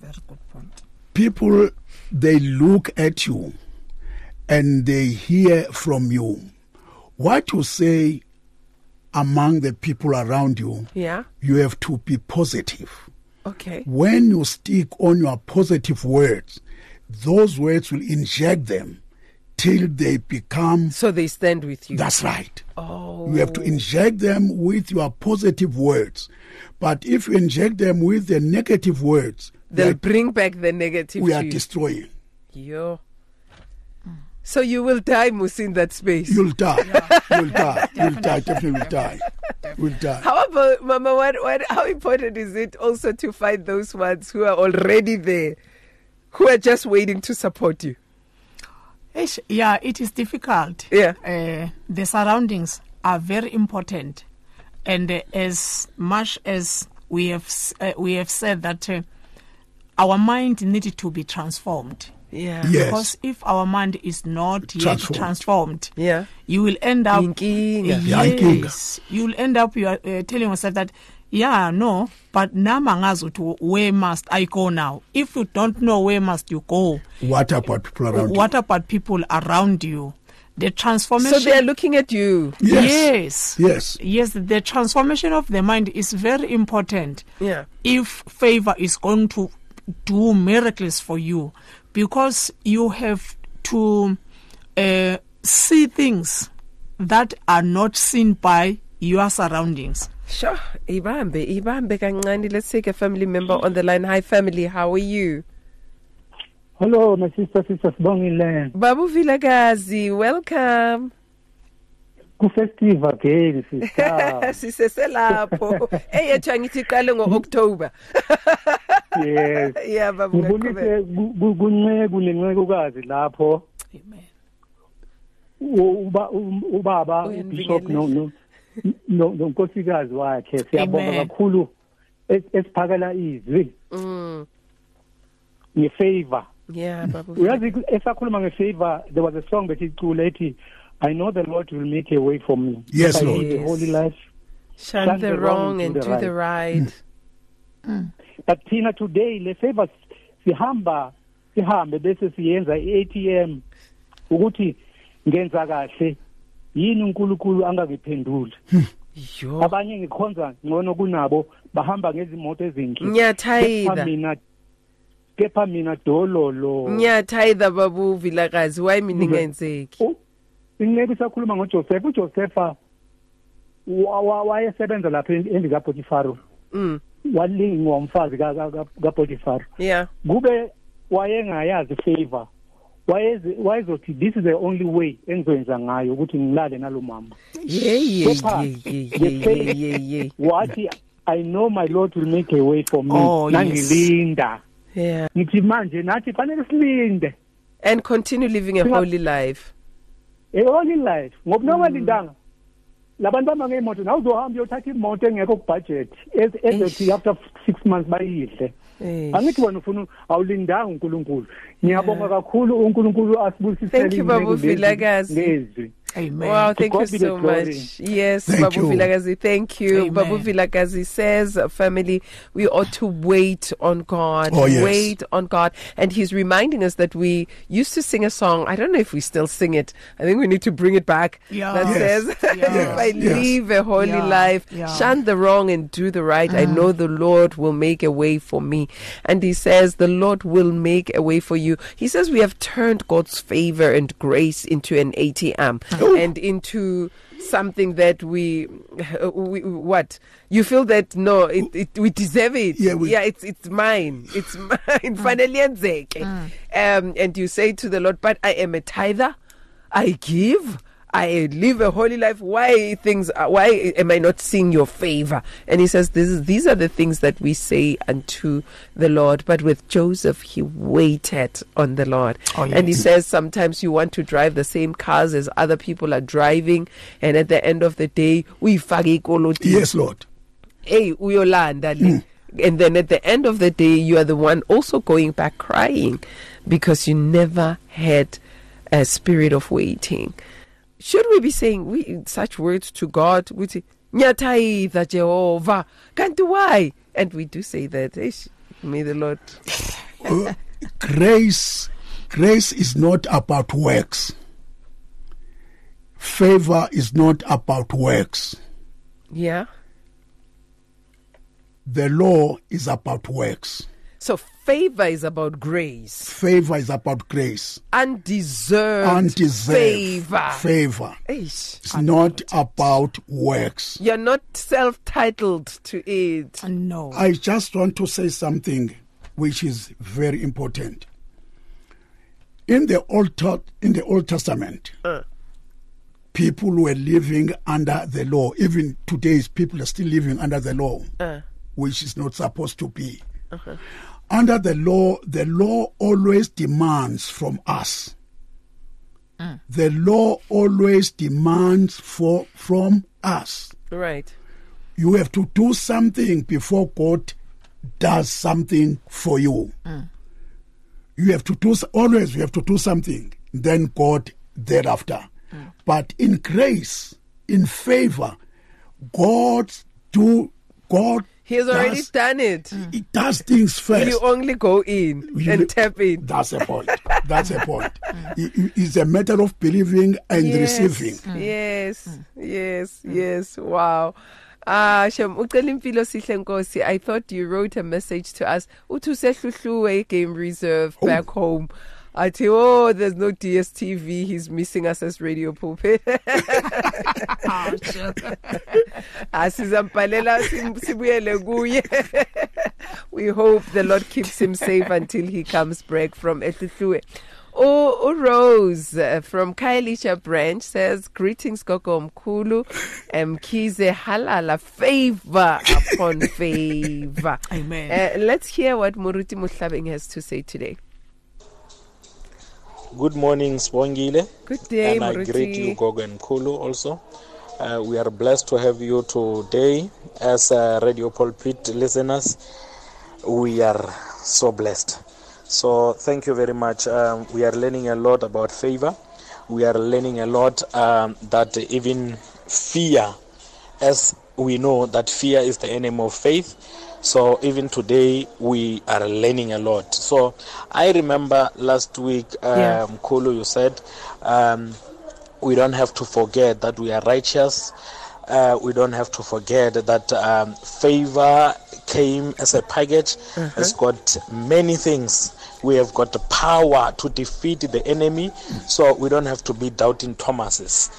Speaker 4: Very good point.
Speaker 3: people they look at you and they hear from you what you say among the people around you
Speaker 2: Yeah.
Speaker 3: you have to be positive
Speaker 2: Okay.
Speaker 3: when you stick on your positive words those words will inject them till they become
Speaker 2: So they stand with you.
Speaker 3: that's right
Speaker 2: oh.
Speaker 3: you have to inject them with your positive words but if you inject them with the negative words
Speaker 2: They'll bring back the negative.
Speaker 3: we are destroying
Speaker 2: Yo. So you will die, Musi, in that space.
Speaker 3: You'll die. You'll die. You'll die. Definitely will die. Will die.
Speaker 2: How about Mama? What, what? How important is it also to find those ones who are already there, who are just waiting to support you?
Speaker 4: Yeah, it is difficult.
Speaker 2: Yeah.
Speaker 4: Uh, the surroundings are very important, and uh, as much as we have uh, we have said that uh, our mind needed to be transformed.
Speaker 2: Yeah.
Speaker 3: Yes.
Speaker 4: Because if our mind is not yet
Speaker 3: Transformed.
Speaker 4: transformed,
Speaker 2: Yeah.
Speaker 4: you will end up
Speaker 2: Inkinga.
Speaker 3: Yeah,
Speaker 4: yes you will end up you are uh, telling yourself that yeah no but nama ngazi ukuthi where must i go now if you don't know where must you go
Speaker 3: What about people around
Speaker 4: what about people around you the transformation.
Speaker 2: So they are looking at you.
Speaker 3: you?
Speaker 4: yes
Speaker 3: Yes.
Speaker 4: yes the transformation of the mind is very important
Speaker 2: Yeah.
Speaker 4: if favor is going to do miracles for you because you have to uh, see things that are not seen by your surroundings
Speaker 2: Sure. Ibambe, Ibambe kancane. Let's take a family member on the line. Hi, family. How are you?
Speaker 8: Hello, my sister, sister Sibongile.
Speaker 2: Babu Vilakazi, welcome.
Speaker 8: Ku-festive again, sister.
Speaker 2: siseselapho eyethu angithi iqale ngo-october
Speaker 8: yes.
Speaker 2: yeah babu
Speaker 8: Ngibonise ku- ku- kunceku nencekukazi lapho.
Speaker 4: Amen.
Speaker 8: U- uba ubaba uBishop no no no nonkosikazi wakhe. Siyabonga kakhulu es- esiphakela izwi.
Speaker 2: Mm.
Speaker 8: ngefavor.
Speaker 2: Yeah babu
Speaker 8: uyazi esakhuluma ngefavor there was a song besicule ethi I know the Lord will make a way for me
Speaker 3: Yes, Lord.
Speaker 2: Yes.
Speaker 8: holy life.
Speaker 2: Shun the wrong and do the right.
Speaker 8: But thina today le favor sihamba sihambe bese siyenza i-ATM ukuthi ngenza kahle. Yini uNkulunkulu angakiphenduli
Speaker 2: yo.
Speaker 8: Abanye ngikhonza ngcono kunabo bahamba ngezimoto ezinhle. Kepha
Speaker 2: ngiyathayida
Speaker 8: mina kepha mina dololo
Speaker 2: ngiyathayida babu vilakazi. Why mina
Speaker 8: Mhm.
Speaker 2: ingenzeki
Speaker 8: U- inceba isakhuluma ngoJoseph. uJosepha wa- wa- wayesebenza lapha endlini kaPotifaro
Speaker 2: Mm.
Speaker 8: Walingwa umfazi ka- ka- ka- kaPotifaro
Speaker 2: Yeah.
Speaker 8: kube wayengayazi favor. Wayeze wayezothi this is the only way engizoyenza ngayo ukuthi ngilale nalomama
Speaker 2: Yeah, yeah,
Speaker 8: Kepha,
Speaker 2: yeah, yeah,
Speaker 8: the
Speaker 2: yeah,
Speaker 8: faith-
Speaker 2: yeah, yeah,
Speaker 8: wathi i know my lord will make a way for me.
Speaker 4: Oh, yes.
Speaker 8: nangilinda.
Speaker 2: Yeah.
Speaker 8: ngithi manje nathi fanele silinde.
Speaker 2: And continue living a
Speaker 8: Singa-
Speaker 2: holy life.
Speaker 8: eholi life. Ngoba nongalindanga labantu bama ngeimoto nawe uzohamba uyothatha imoto engekho kubudget ezothi after six months bayidle.
Speaker 2: Eish.
Speaker 8: angithi wena ufuna awulindanga uNkulunkulu. Ngiyabonga kakhulu uNkulunkulu asibusisele
Speaker 2: Thank you, Babu
Speaker 8: izinto lezi
Speaker 2: Vilakazi.
Speaker 8: lezi
Speaker 4: Amen.
Speaker 2: Wow, thank you
Speaker 8: God be the
Speaker 2: so much. Yes,
Speaker 3: Thank
Speaker 2: Babu
Speaker 3: you.
Speaker 2: Vilakazi, thank you.
Speaker 4: Amen.
Speaker 2: Babu Vilakazi says, uh, family, we ought to wait on God.
Speaker 3: Oh, yes.
Speaker 2: Wait on God. And he's reminding us that we used to sing a song. I don't know if we still sing it. I think we need to bring it back.
Speaker 4: Yeah.
Speaker 2: That
Speaker 3: Yes.
Speaker 2: says,
Speaker 4: Yeah.
Speaker 2: if I
Speaker 3: Yes.
Speaker 2: live a holy
Speaker 4: Yeah.
Speaker 2: life,
Speaker 4: Yeah.
Speaker 2: shun the wrong and do the right, I know the Lord will make a way for me. And he says, the Lord will make a way for you. He says, we have turned God's favor and grace into an ATM and into something that we, uh, we what? You feel that no it, it we deserve it.
Speaker 3: Yeah, we-
Speaker 2: yeah it's it's mine. It's mine. Ah. Finally yenzeke. Ah. um and you say to the lord but i am a tither. I give I live a holy life. Why things? Uh, why am I not seeing your favor? And he says, "This is these are the things that we say unto the Lord." But with Joseph, he waited on the Lord,
Speaker 4: Oh,
Speaker 2: and he says, "Sometimes you want to drive the same cars as other people are driving, and at the end of the day, we
Speaker 3: Yes, Lord.
Speaker 2: hey uyolanda le hmm. and then at the end of the day you are the one also going back crying because you never had a spirit of waiting should we be saying we such words to god ukuthi nyathayitha jehovah kanti why? And we do say that Eish, may the lord
Speaker 3: Uh, grace grace is not about works. Favor is not about works.
Speaker 2: Yeah.
Speaker 3: The law is about works.
Speaker 2: So favor is about grace.
Speaker 3: Favor is about grace.
Speaker 2: Undeserved,
Speaker 3: undeserved
Speaker 2: favor.
Speaker 3: favor.
Speaker 2: Eish.
Speaker 3: it's not about works.
Speaker 2: You're not self-titled to it.
Speaker 4: No.
Speaker 3: i just want to say something which is very important. In the old Te- in the old testament uh. people were living under the law. Even today's people are still living under the law uh. which is not supposed to be uh-huh. Under the law the law always demands from us mm. the law always demands for from us
Speaker 2: right
Speaker 3: you have to do something before God does something for you. Mm. You have to do always. You have to do something, then God thereafter. Mm. But in grace, in favor, God do God.
Speaker 2: He has already done it
Speaker 3: He does things first.
Speaker 2: You only go in
Speaker 3: You-
Speaker 2: and tap in.
Speaker 3: That's a point. That's a point. Mm. It- it- It's a matter of believing and
Speaker 2: yes,
Speaker 3: receiving. Mm.
Speaker 2: Yes, mm. yes, yes. Wow. Ah, Shem, ucela impilo sihle nkosi. I thought you wrote a message to us. Uthi usehluhluwe game reserve back home. Athi, oh, there's no DSTV. He's missing us as radio pulpit. Ah, sizampalela sim- sibuyele kuye. We hope the Lord keeps him safe until he comes back from Ehluhluwe. Oh, Rose uh, from Khayelitsha branch says, Greetings, Gogo Mkulu. Mkhize halala favor upon favor.
Speaker 4: Amen.
Speaker 2: Uh, let's hear what Muruti Muhlabeng has to say today.
Speaker 9: Good morning, Swangile.
Speaker 2: Good day,
Speaker 9: and I
Speaker 2: Muruti.
Speaker 9: greet you, Gogo and Kulu, also. Uh, we are blessed to have you today as uh, Radio Pulpit listeners. We are so blessed. So, thank you very much. Um, we are learning a lot about favor. We are learning a lot um, that even fear, as we know that fear is the enemy of faith. So even today we are learning a lot. So I remember last week, um,
Speaker 2: Yeah.
Speaker 9: Kulu, you said um, we don't have to forget that we are righteous. Uh, we don't have to forget that um, favor came as a package it's got many things. We have got the power to defeat the enemy, so we don't have to be doubting Thomases.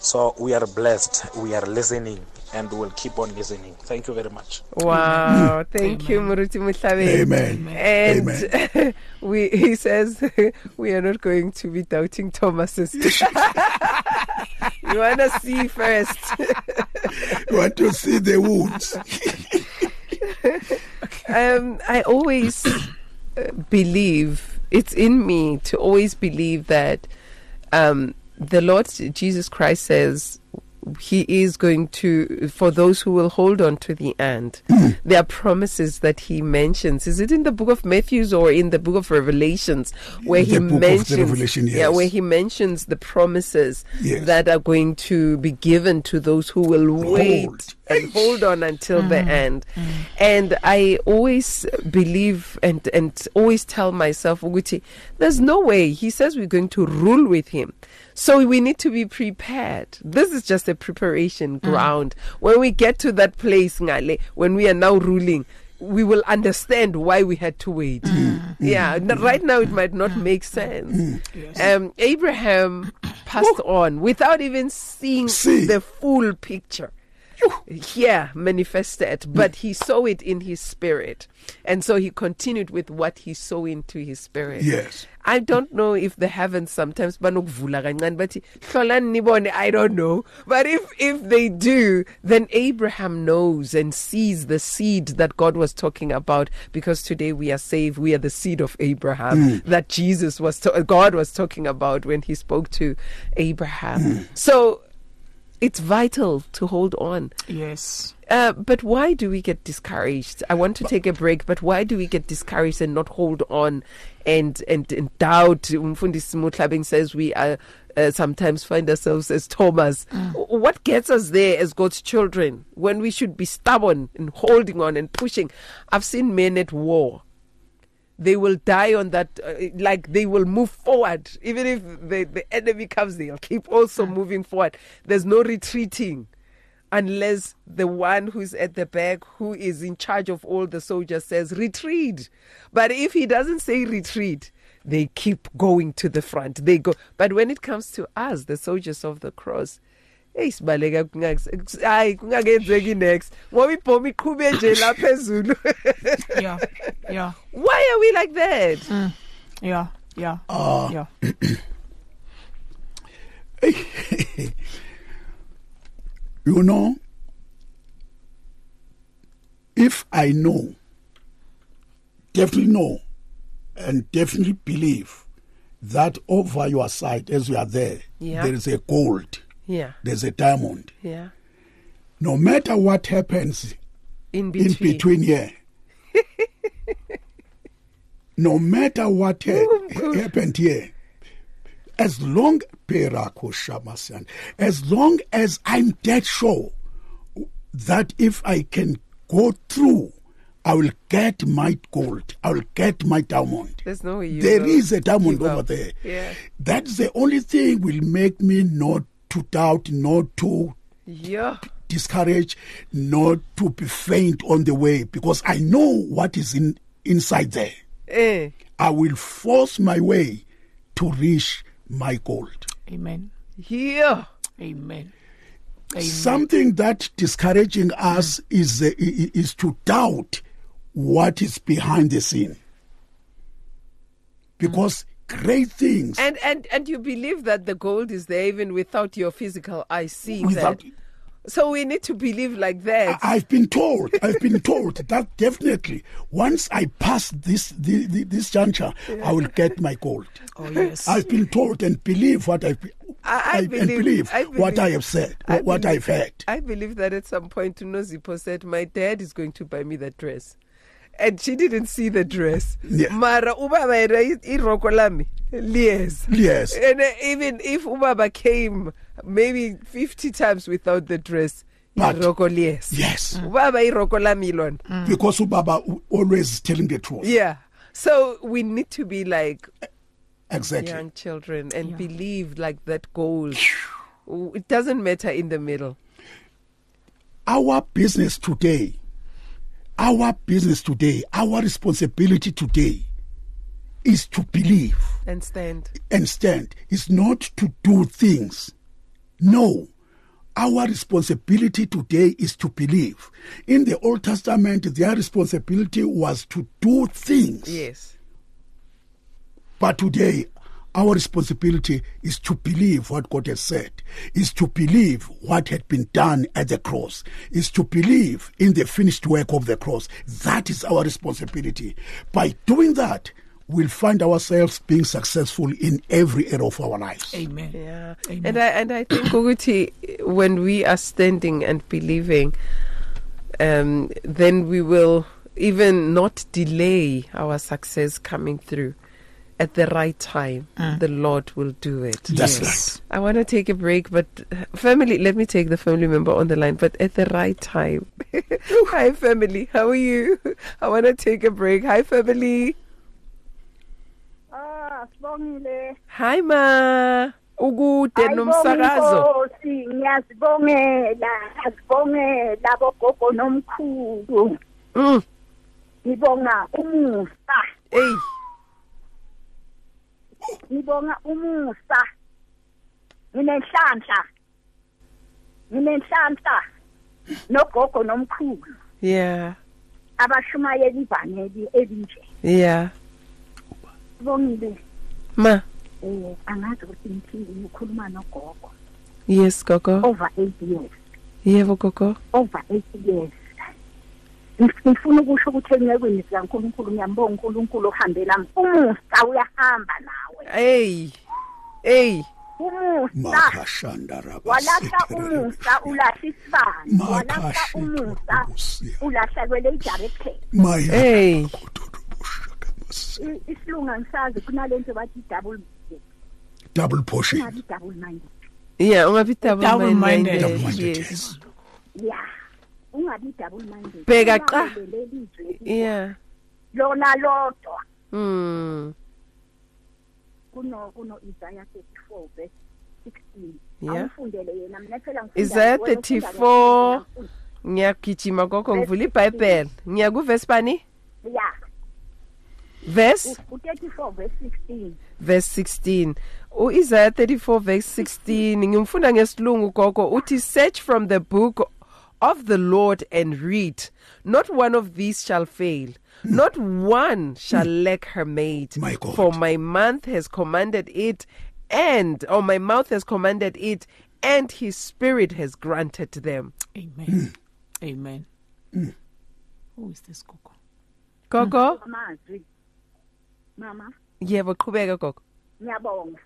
Speaker 9: So we are blessed. We are listening, and we'll keep on listening. Thank you very much.
Speaker 2: Wow, thank you, Muruti Muhlabe.
Speaker 3: Amen.
Speaker 2: And we, he says, we are not going to be doubting Thomas's. you want to see first.
Speaker 3: You want to see the wounds.
Speaker 2: um, I always uh, believe it's in me to always believe that um, the Lord Jesus Christ says He is going to, for those who will hold on to the end, there are promises that He mentions. Is it in the book of Matthews or in the book of Revelations where
Speaker 3: The
Speaker 2: He
Speaker 3: book of the
Speaker 2: mentions,
Speaker 3: Revelation,
Speaker 2: yeah,
Speaker 3: yes.
Speaker 2: where He mentions the promises
Speaker 3: Yes.
Speaker 2: that are going to be given to those who will wait
Speaker 3: Hold.
Speaker 2: and hold on until the mm. end. Mm. And I always believe and and always tell myself, Uguti, there's no way. He says we're going to rule with him. So we need to be prepared. This is just a preparation mm. ground. When we get to that place, Ngale, when we are now ruling, we will understand why we had to wait. Mm. Mm. Yeah, n- right now it might not make sense. Um, Abraham passed on without even seeing
Speaker 3: See.
Speaker 2: the full picture here manifested, but he saw it in his spirit. And so he continued with what he saw into his spirit.
Speaker 3: Yes.
Speaker 2: I don't know if the heavens sometimes banokuvula kancane bathi "Hlola nibone," I don't know. But if if they do, then Abraham knows and sees the seed that God was talking about because today we are saved. We are the seed of Abraham mm. that Jesus was to- God was talking about when he spoke to Abraham. Mm. So it's vital to hold on.
Speaker 4: Yes.
Speaker 2: Uh, but why do we get discouraged? I want to take a break, but why do we get discouraged and not hold on and and, and doubt? Umfundisi Mutlabing says we are uh, sometimes find ourselves as Thomas. W- What gets us there as God's children when we should be stubborn and holding on and pushing? I've seen men at war they will die on that uh, like they will move forward. Even if the, the enemy comes they'll keep also moving forward. There's no retreating unless the one who's at the back who is in charge of all the soldiers says retreat. But if he doesn't say retreat they keep going to the front. They go but when it comes to us the soldiers of the cross eyi sibaleka kunga- hayi kungakenzeki next ngoba ibhomu iqhube nje la phezulu
Speaker 4: Yeah. Yeah.
Speaker 2: why are we like that
Speaker 4: Yeah. Yeah.
Speaker 3: Ah.
Speaker 4: yeah.
Speaker 3: You know, if I know, definitely know, and definitely believe that over your side, as you are there,
Speaker 2: Yeah.
Speaker 3: there is a gold,
Speaker 2: yeah.
Speaker 3: There's a diamond.
Speaker 2: yeah.
Speaker 3: No matter what happens
Speaker 2: in
Speaker 3: in
Speaker 2: between,
Speaker 3: between here, no matter what ha- oh, happened here, as long as long as I'm dead sure that if I can go through, I will get my gold, I will get my diamond.
Speaker 2: there's no way
Speaker 3: There a diamond over there.
Speaker 2: yeah.
Speaker 3: That's the only thing will make me not to doubt, not to
Speaker 2: yeah
Speaker 3: discourage, not to be faint on the way, because I know what is in inside there.
Speaker 2: eh
Speaker 3: I will force my way to reach my goal.
Speaker 4: Amen.
Speaker 2: yeah
Speaker 4: Amen. Amen.
Speaker 3: Something that discouraging us is uh, i- i- is to doubt what is behind the scene, because great things
Speaker 2: and and and you believe that the gold is there even without your physical eye seeing
Speaker 3: without.
Speaker 2: that so we need to believe like that
Speaker 3: I- I've been told. I've been told that definitely once I pass this the, the, this juncture, I will get my gold.
Speaker 4: Oh yes.
Speaker 3: I've been told and believe what I've
Speaker 2: I- I
Speaker 3: and
Speaker 2: believe-
Speaker 3: believe,
Speaker 2: I
Speaker 3: what I have said,
Speaker 2: I
Speaker 3: what
Speaker 2: believe-
Speaker 3: I've heard.
Speaker 2: I believe that at some point Nozipo said, My dad is going to buy me that dress. And she didn't see the dress.
Speaker 3: Yeah.
Speaker 2: Mara ubaba yena i- iroko lami liyeza.
Speaker 3: Yes.
Speaker 2: And uh, even if ubaba came maybe 50 times without the dress,
Speaker 3: But-
Speaker 2: iroko liyeza.
Speaker 3: Yes,
Speaker 2: Ubaba iroko lami lona.
Speaker 3: because Ubaba always telling the truth.
Speaker 2: Yeah. So we need to be like
Speaker 3: Exactly.
Speaker 2: young children and believe like that goal. It doesn't matter in the middle.
Speaker 3: Our business today, our business today, our responsibility today is to believe
Speaker 2: And stand.
Speaker 3: and stand, is not to do things. No. Our responsibility today is to believe. In the Old Testament, their responsibility was to do things.
Speaker 2: Yes.
Speaker 3: But today, our responsibility is to believe what God has said, is to believe what had been done at the cross, is to believe in the finished work of the cross. That is our responsibility. By doing that, we'll find ourselves being successful in every area of our lives.
Speaker 4: Amen.
Speaker 2: Yeah.
Speaker 4: Amen.
Speaker 2: And I and I think Guguti, when we are standing and believing, um, then we will even not delay our success coming through. At the right time, the Lord will do it.
Speaker 3: That's
Speaker 4: Yes.
Speaker 3: right.
Speaker 2: I want to take a break, but uh, family, let me take the family member on the line, but at the right time. Hi, family. How are you? I want to take a break. Hi, family.
Speaker 10: Ah, sibongile.
Speaker 2: Hi, ma. Ukude nomsakazo.
Speaker 10: Inkosi, ngiyazibongela, ngiyazibongela bogogo nomkhulu.
Speaker 2: Mm.
Speaker 10: Ngibonga umusa,
Speaker 2: Hey.
Speaker 10: Ngibonga umusa. Nginenhlanhla. Nginenhlanhla. Nogogo nomkhulu
Speaker 2: Yeah.
Speaker 10: abashumayela ivangeli elinje.
Speaker 2: Yeah.
Speaker 10: Sibongile.
Speaker 2: Ma.
Speaker 10: Eh, angazi ukuthi ngiphinde ngikhuluma nogogo
Speaker 2: Yes, Gogo.
Speaker 10: over 8 years.
Speaker 2: Yebo, Gogo.
Speaker 10: over 8 years Ngif- ngifuna ukusho ukuthi encekweni sikankulunkulu ngiyambonga unkulunkulu ohambe nami umusa uyahamba nawe
Speaker 2: Hey. Hey.
Speaker 10: umusa
Speaker 3: Makashandara
Speaker 10: walahla
Speaker 3: basekerere.
Speaker 10: umusa ulahla isibani walahla
Speaker 3: Makashita
Speaker 10: umusa
Speaker 3: kubusia.
Speaker 10: ulahlakwele idirected
Speaker 3: Maya
Speaker 2: Hey.
Speaker 3: kududu bushaka masi.
Speaker 10: I- isilunga ngisazi kunalento bathi double
Speaker 3: Double portion.
Speaker 10: ungabi double minded
Speaker 2: Yeah, ungabi double
Speaker 4: Double-minded.
Speaker 3: Double minded,
Speaker 2: Yes.
Speaker 3: yes.
Speaker 10: yeah ungabi double minded
Speaker 2: Bheka qa.
Speaker 10: lelizwe
Speaker 2: Yeah.
Speaker 10: lona lodwa
Speaker 2: Mm.
Speaker 10: kuno kuno Isaiah 34 verse 16
Speaker 2: Yeah.
Speaker 10: awufundele yena mina phela ngifunda
Speaker 2: Isaiah
Speaker 10: wena ufunda
Speaker 2: 34.
Speaker 10: ngefunda, ngifunda.
Speaker 2: Ngiyagijima gogo ngivula iBhayibheli. Ngiya ku verse bani?
Speaker 10: yeah
Speaker 2: Verse
Speaker 10: u34 verse 16
Speaker 2: verse 16. UIsaiah 34 verse 16 ngimfunda ngesilungu gogo uthi search from the book of the Lord and read. Not one of these shall fail. Not one shall lack her mate
Speaker 3: My God.
Speaker 2: for my mouth has commanded it and or my mouth has commanded it and his spirit has granted them.
Speaker 4: Amen. Amen. Who is this Gogo?
Speaker 2: gogo?
Speaker 10: Amazwi mama.
Speaker 2: Yebo qhubeka gogo.
Speaker 10: Ngiyabonga.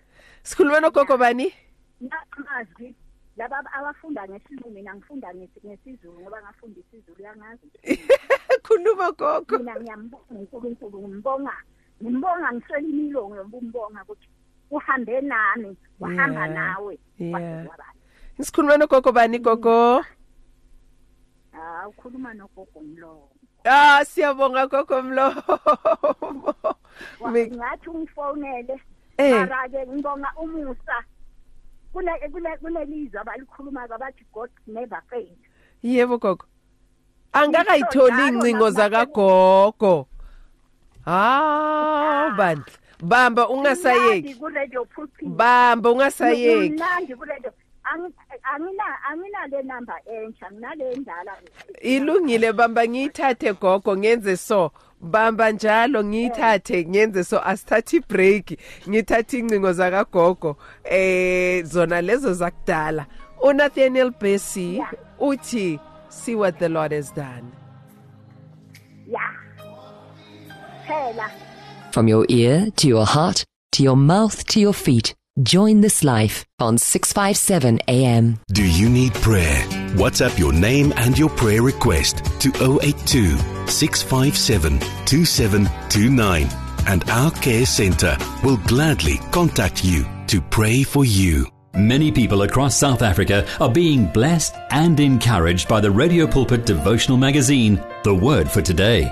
Speaker 2: Sikhuluma nogogo bani?
Speaker 10: Amazwi laba abafunda ngesilungu mina ngifunda ngesi- ngesizulu ngoba ngafunda isizulu yangazi
Speaker 2: khuluma gogo
Speaker 10: mina ngiyambonga uNkulunkulu ngimbonga ngimbonga ngiswela imilongo yokumbonga ukuthi uhambe nami wahamba
Speaker 2: Yeah.
Speaker 10: nawe
Speaker 2: Yeah.
Speaker 10: waze wabala
Speaker 2: sikhuluma nogogo bani gogo
Speaker 10: ah ukhuluma nogogo mlomo
Speaker 2: Ah siyabonga gogo mlomo.
Speaker 10: Wa-
Speaker 2: Mi-
Speaker 10: ngathi ungifonele
Speaker 2: Eh.
Speaker 10: mara ke ngibonga umusa kune kune kunelizwe abalikhuluma bathi God never fails
Speaker 2: Yebo gogo. Angakayitholi
Speaker 10: njalo
Speaker 2: incingo
Speaker 10: nakuba-
Speaker 2: zakagogo. Ah bandla. Bamba ungasayeki.
Speaker 10: Kumnandi ku-radio pulpit
Speaker 2: Bamba ungasayeki.
Speaker 10: kumnandi ku-radio Angi- angina anginale number entsha nginale endala
Speaker 2: Ilungile bamba ngiyithathe gogo ngenze so. Bamba njalo ngiyithathe ngenze so asithathe ibreak ngithathe incingo zakagogo eh zona lezo zakudala. uNathaniel Bessie uthi see what the Lord has done.
Speaker 10: Ya. Phela.
Speaker 5: From your ear to your heart, to your mouth to your feet, join this life on 657 AM.
Speaker 6: Do you need prayer? WhatsApp your name and your prayer request to 082 657 2729 and our care center will gladly contact you to pray for you.
Speaker 11: Many people across South Africa are being blessed and encouraged by the Radio Pulpit devotional magazine, The Word for Today.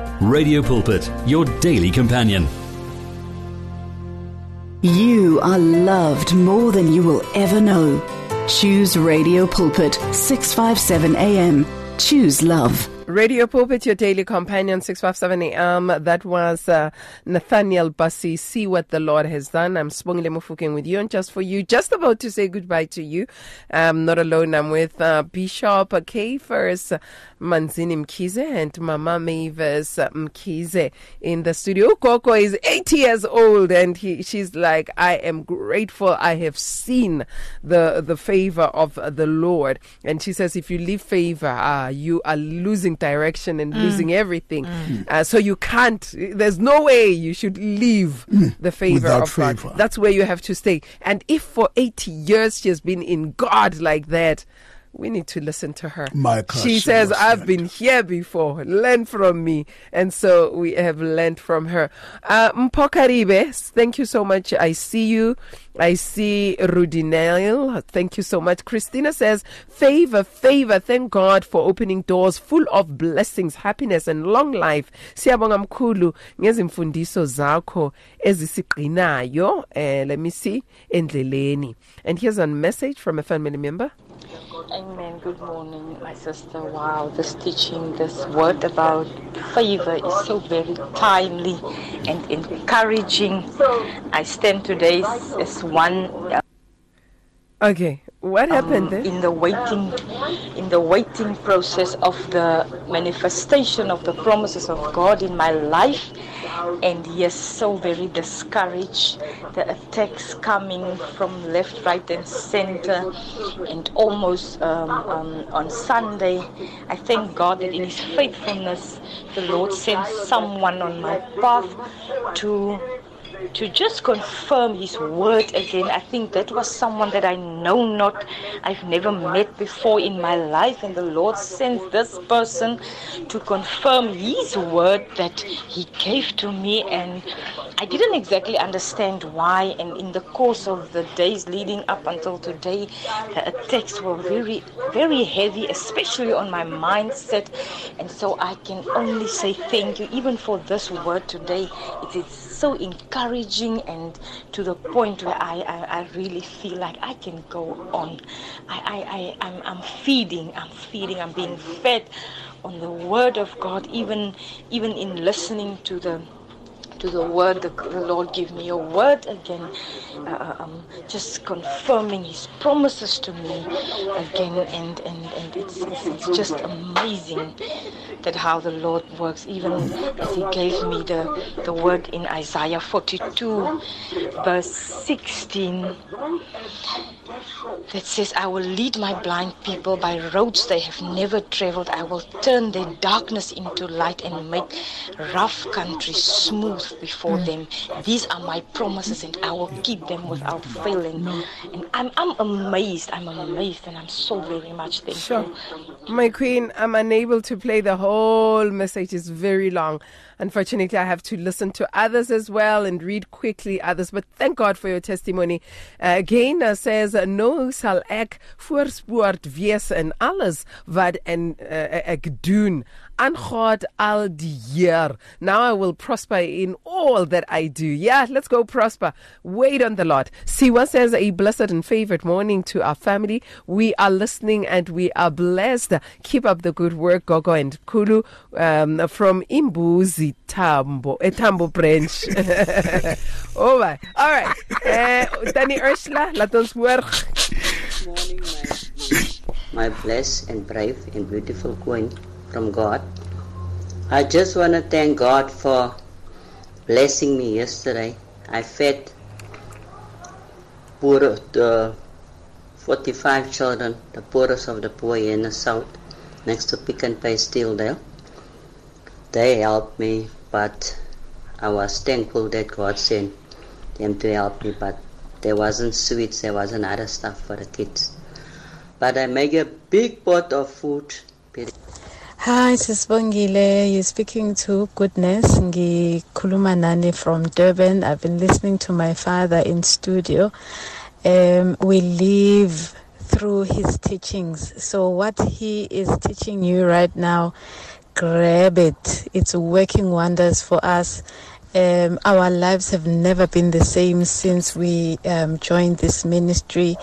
Speaker 11: Radio Pulpit, your daily companion.
Speaker 1: You are loved more than you will ever know. Choose Radio Pulpit, 657 AM. Choose love.
Speaker 2: Radio Pulpit, your daily companion, 657 AM. That was uh, Nathaniel Bassey, See What the Lord Has Done. I'm Sibongile Mofokeng with you and just for you, just about to say goodbye to you. I'm not alone. I'm with uh, Bishop Caiphus Manzini Mkhize and Mama Mavis Mkhize in the studio. Coco is 80 years old and he, she's like, I am grateful I have seen the, the favor of the Lord. And she says, if you leave favor, uh, you are losing direction and
Speaker 3: Mm.
Speaker 2: losing everything. Uh, so you can't, there's no way you should leave the favor
Speaker 3: Mm. Without
Speaker 2: of God. That's where you have to stay. And if for 80 years she has been in God like that, we need to listen to her.
Speaker 3: Michael
Speaker 2: she says. I've been here before. Learn from me. And so we have learned from her. Uh, Mpokaribe, thank you so much. I see you. I see Rudinel. Thank you so much. Christina says, favor, favor. Thank God for opening doors full of blessings, happiness, and long life. Siyabonga mkhulu ngezimfundiso zakho ezisiqinayo. Eh, let me see. Endleleni. And here's a message from a family member.
Speaker 12: Amen. Good morning, my sister. Wow, this teaching, this word about favor is so very timely and encouraging. I stand today as one uh,
Speaker 2: Okay, what happened there?
Speaker 12: in the waiting in the waiting process of the manifestation of the promises of God in my life and yes so very discouraged. The attacks coming from left right and center and almost um, um, on Sunday. I thank God that in his faithfulness the Lord sent someone on my path to to just confirm his word again. I think that was someone that I know not, I've never met before in my life, and the Lord sent this person to confirm his word that he gave to me, and I didn't exactly understand why. And in the course of the days leading up until today, the attacks were very, very heavy, especially on my mindset, and so I can only say thank you, even for this word today. It is so encouraging and to the point where I, I, I really feel like I can go on. I, I, I, I'm, I'm feeding, I'm feeding, I'm being fed on the word of God, even even in listening to the to the word the, Lord give me a word again, uh, um, just confirming His promises to me again, and and, and it's, it's it's just amazing that how the Lord works. Even as He gave me the the word in Isaiah 42, verse 16 that says, I will lead my blind people by roads they have never traveled. I will turn their darkness into light and make rough country smooth before them. These are my promises, and I will keep them without failing. And I'm, I'm amazed. I'm amazed, and I'm so very much thankful.
Speaker 2: My queen, I'm unable to play the whole message. It's very long. Unfortunately, I have to listen to others as well and read quickly others. But thank God for your testimony. Uh, again, uh, says, No sal ek voorspoord wees in alles wat en, uh, ek doen. Aan God al die Now I will prosper in all that I do. Yeah, let's go prosper. Wait on the Lord. Siwa says, A blessed and favorite morning to our family. We are listening and we are blessed. Keep up the good work, Gogo and Kulu um, from Imbuzi Tambo, eh, Tambo branch. oh my. All right. Uh, Danny Ursula, laat ons hoor.
Speaker 13: morning, my, my blessed and brave and beautiful queen from God. I just want to thank God for blessing me yesterday. I fed poor, the 45 children, the poorest of the poor in the south, next to Pick and Pay Steeledale. They helped me, but I was thankful that God sent them to help me, but there wasn't sweets, there wasn't other stuff for the kids. But I make a big pot of food.
Speaker 14: Hi, Sisbongile. You're speaking to Goodness. Ngikhuluma nani from Durban. I've been listening to my father in studio. Um, we live through his teachings. So what he is teaching you right now, grab it. It's working wonders for us. Um, our lives have never been the same since we um, joined this ministry,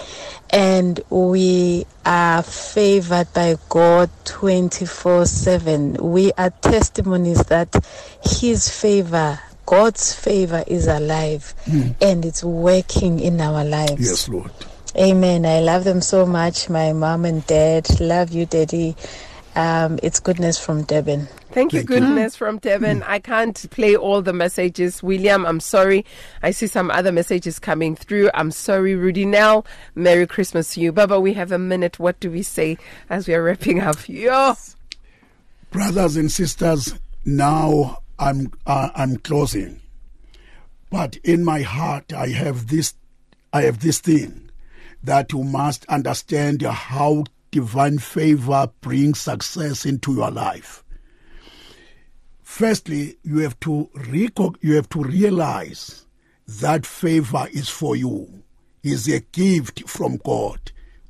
Speaker 14: and we are favored by God 24 7. We are testimonies that His favor, God's favor, is alive
Speaker 3: Mm.
Speaker 14: and it's working in our lives.
Speaker 3: Yes, Lord.
Speaker 14: Amen. I love them so much. My mom and dad. Love you, Daddy. Um, it's goodness from Durban.
Speaker 2: Thank you, goodness from Devon. I can't play all the messages. William, I'm sorry. I see some other messages coming through. I'm sorry, Rudy Nell. Merry Christmas to you. Baba, we have a minute. What do we say as we are wrapping up? Yo!
Speaker 3: brothers and sisters now i'm uh, i'm closing but in my heart i have this i have this thing that you must understand how divine favor brings success into your life firstly you have to reco- you have to realize that favor is for you is a gift from god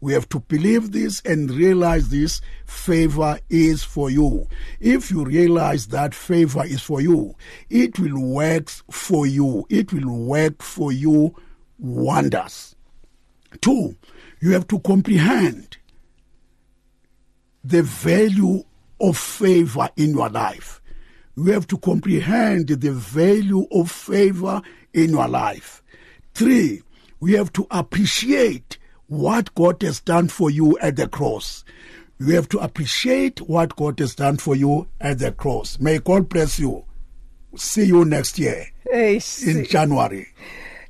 Speaker 3: we have to believe this and realize this favor is for you. If you realize that favor is for you, it will work for you. It will work for you wonders. Two, you have to comprehend the value of favor in your life. You have to comprehend the value of favor in your life. Three, we have to appreciate what God has done for you at the cross. You have to appreciate what God has done for you at the cross. May God bless you. See you next year
Speaker 2: Hey,
Speaker 3: in January.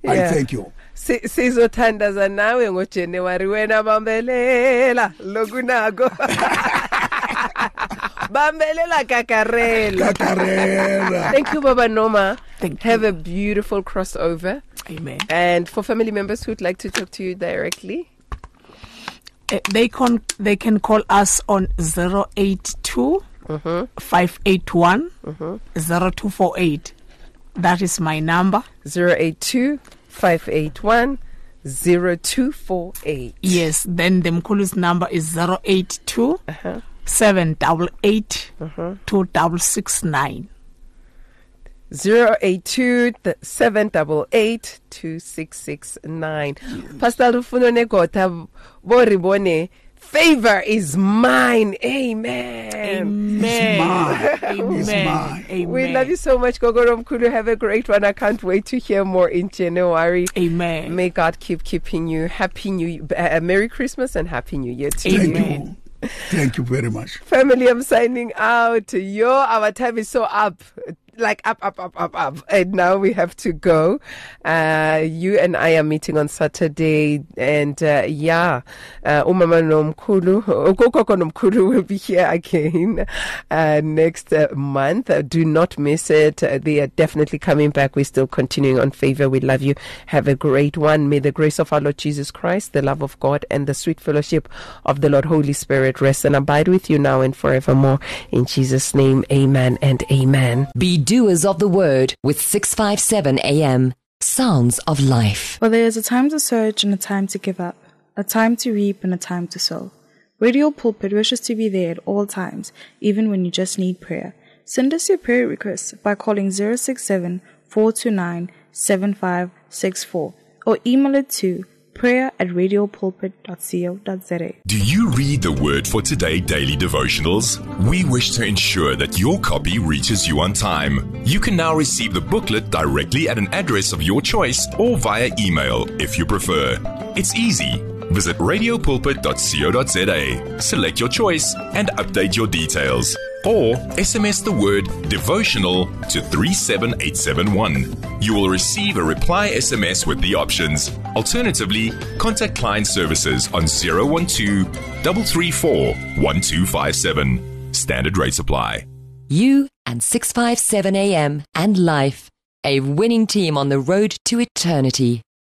Speaker 3: I thank you.
Speaker 2: Sizothandaza nawe ngojanuwari wena bambelela lokunako bambelela kakarela.
Speaker 3: Kakarela.
Speaker 2: thank you baba noma. Thank have a beautiful crossover.
Speaker 4: Amen.
Speaker 2: and for family members who'd like to talk to you directly.
Speaker 4: Uh, they can they can call us on 082 581 0248 that is my number.
Speaker 2: 082 581 0248
Speaker 4: yes then the mkulu's number is 082 uh-huh. 788 2669
Speaker 2: 082 788 2669 pastor lufuno negota boribone favor is mine amen
Speaker 4: Amen. Amen. Amen.
Speaker 2: We love you so much, Gogo Romkulu. Have a great one. I can't wait to hear more in January.
Speaker 4: Amen.
Speaker 2: May God keep keeping you. Happy New uh, Merry Christmas and Happy New Year to
Speaker 3: Thank you. Thank you very much.
Speaker 2: Family, I'm signing out. Yo, our time is so up. Like up, up, up, up, up. And now we have to go. Uh, you and I are meeting on Saturday. And, uh, yeah, uh, Umama Nomkulu, Okoko Nomkulu will be here again, uh, next uh, month. Uh, do not miss it. Uh, they are definitely coming back. We're still continuing on favor. We love you. Have a great one. May the grace of our Lord Jesus Christ, the love of God, and the sweet fellowship of the Lord Holy Spirit rest and abide with you now and forevermore. In Jesus' name, amen and amen.
Speaker 5: Be doers of the word with 657 AM. Sounds of life.
Speaker 15: Well, there is a time to search and a time to give up, a time to reap and a time to sow. Radio Pulpit wishes to be there at all times, even when you just need prayer. Send us your prayer requests by calling 067 429 7564 or email it to prayer at radiopulpit.co.za.
Speaker 16: Do you read the Word for Today daily devotionals? We wish to ensure that your copy reaches you on time. You can now receive the booklet directly at an address of your choice or via email if you prefer. It's easy. Visit radiopulpit.co.za, select your choice, and update your details. Or SMS the word devotional to 37871. You will receive a reply SMS with the options. Alternatively, contact client services on 012 334 1257. Standard rates apply.
Speaker 5: You and 657 AM and life. a winning team on the road to eternity.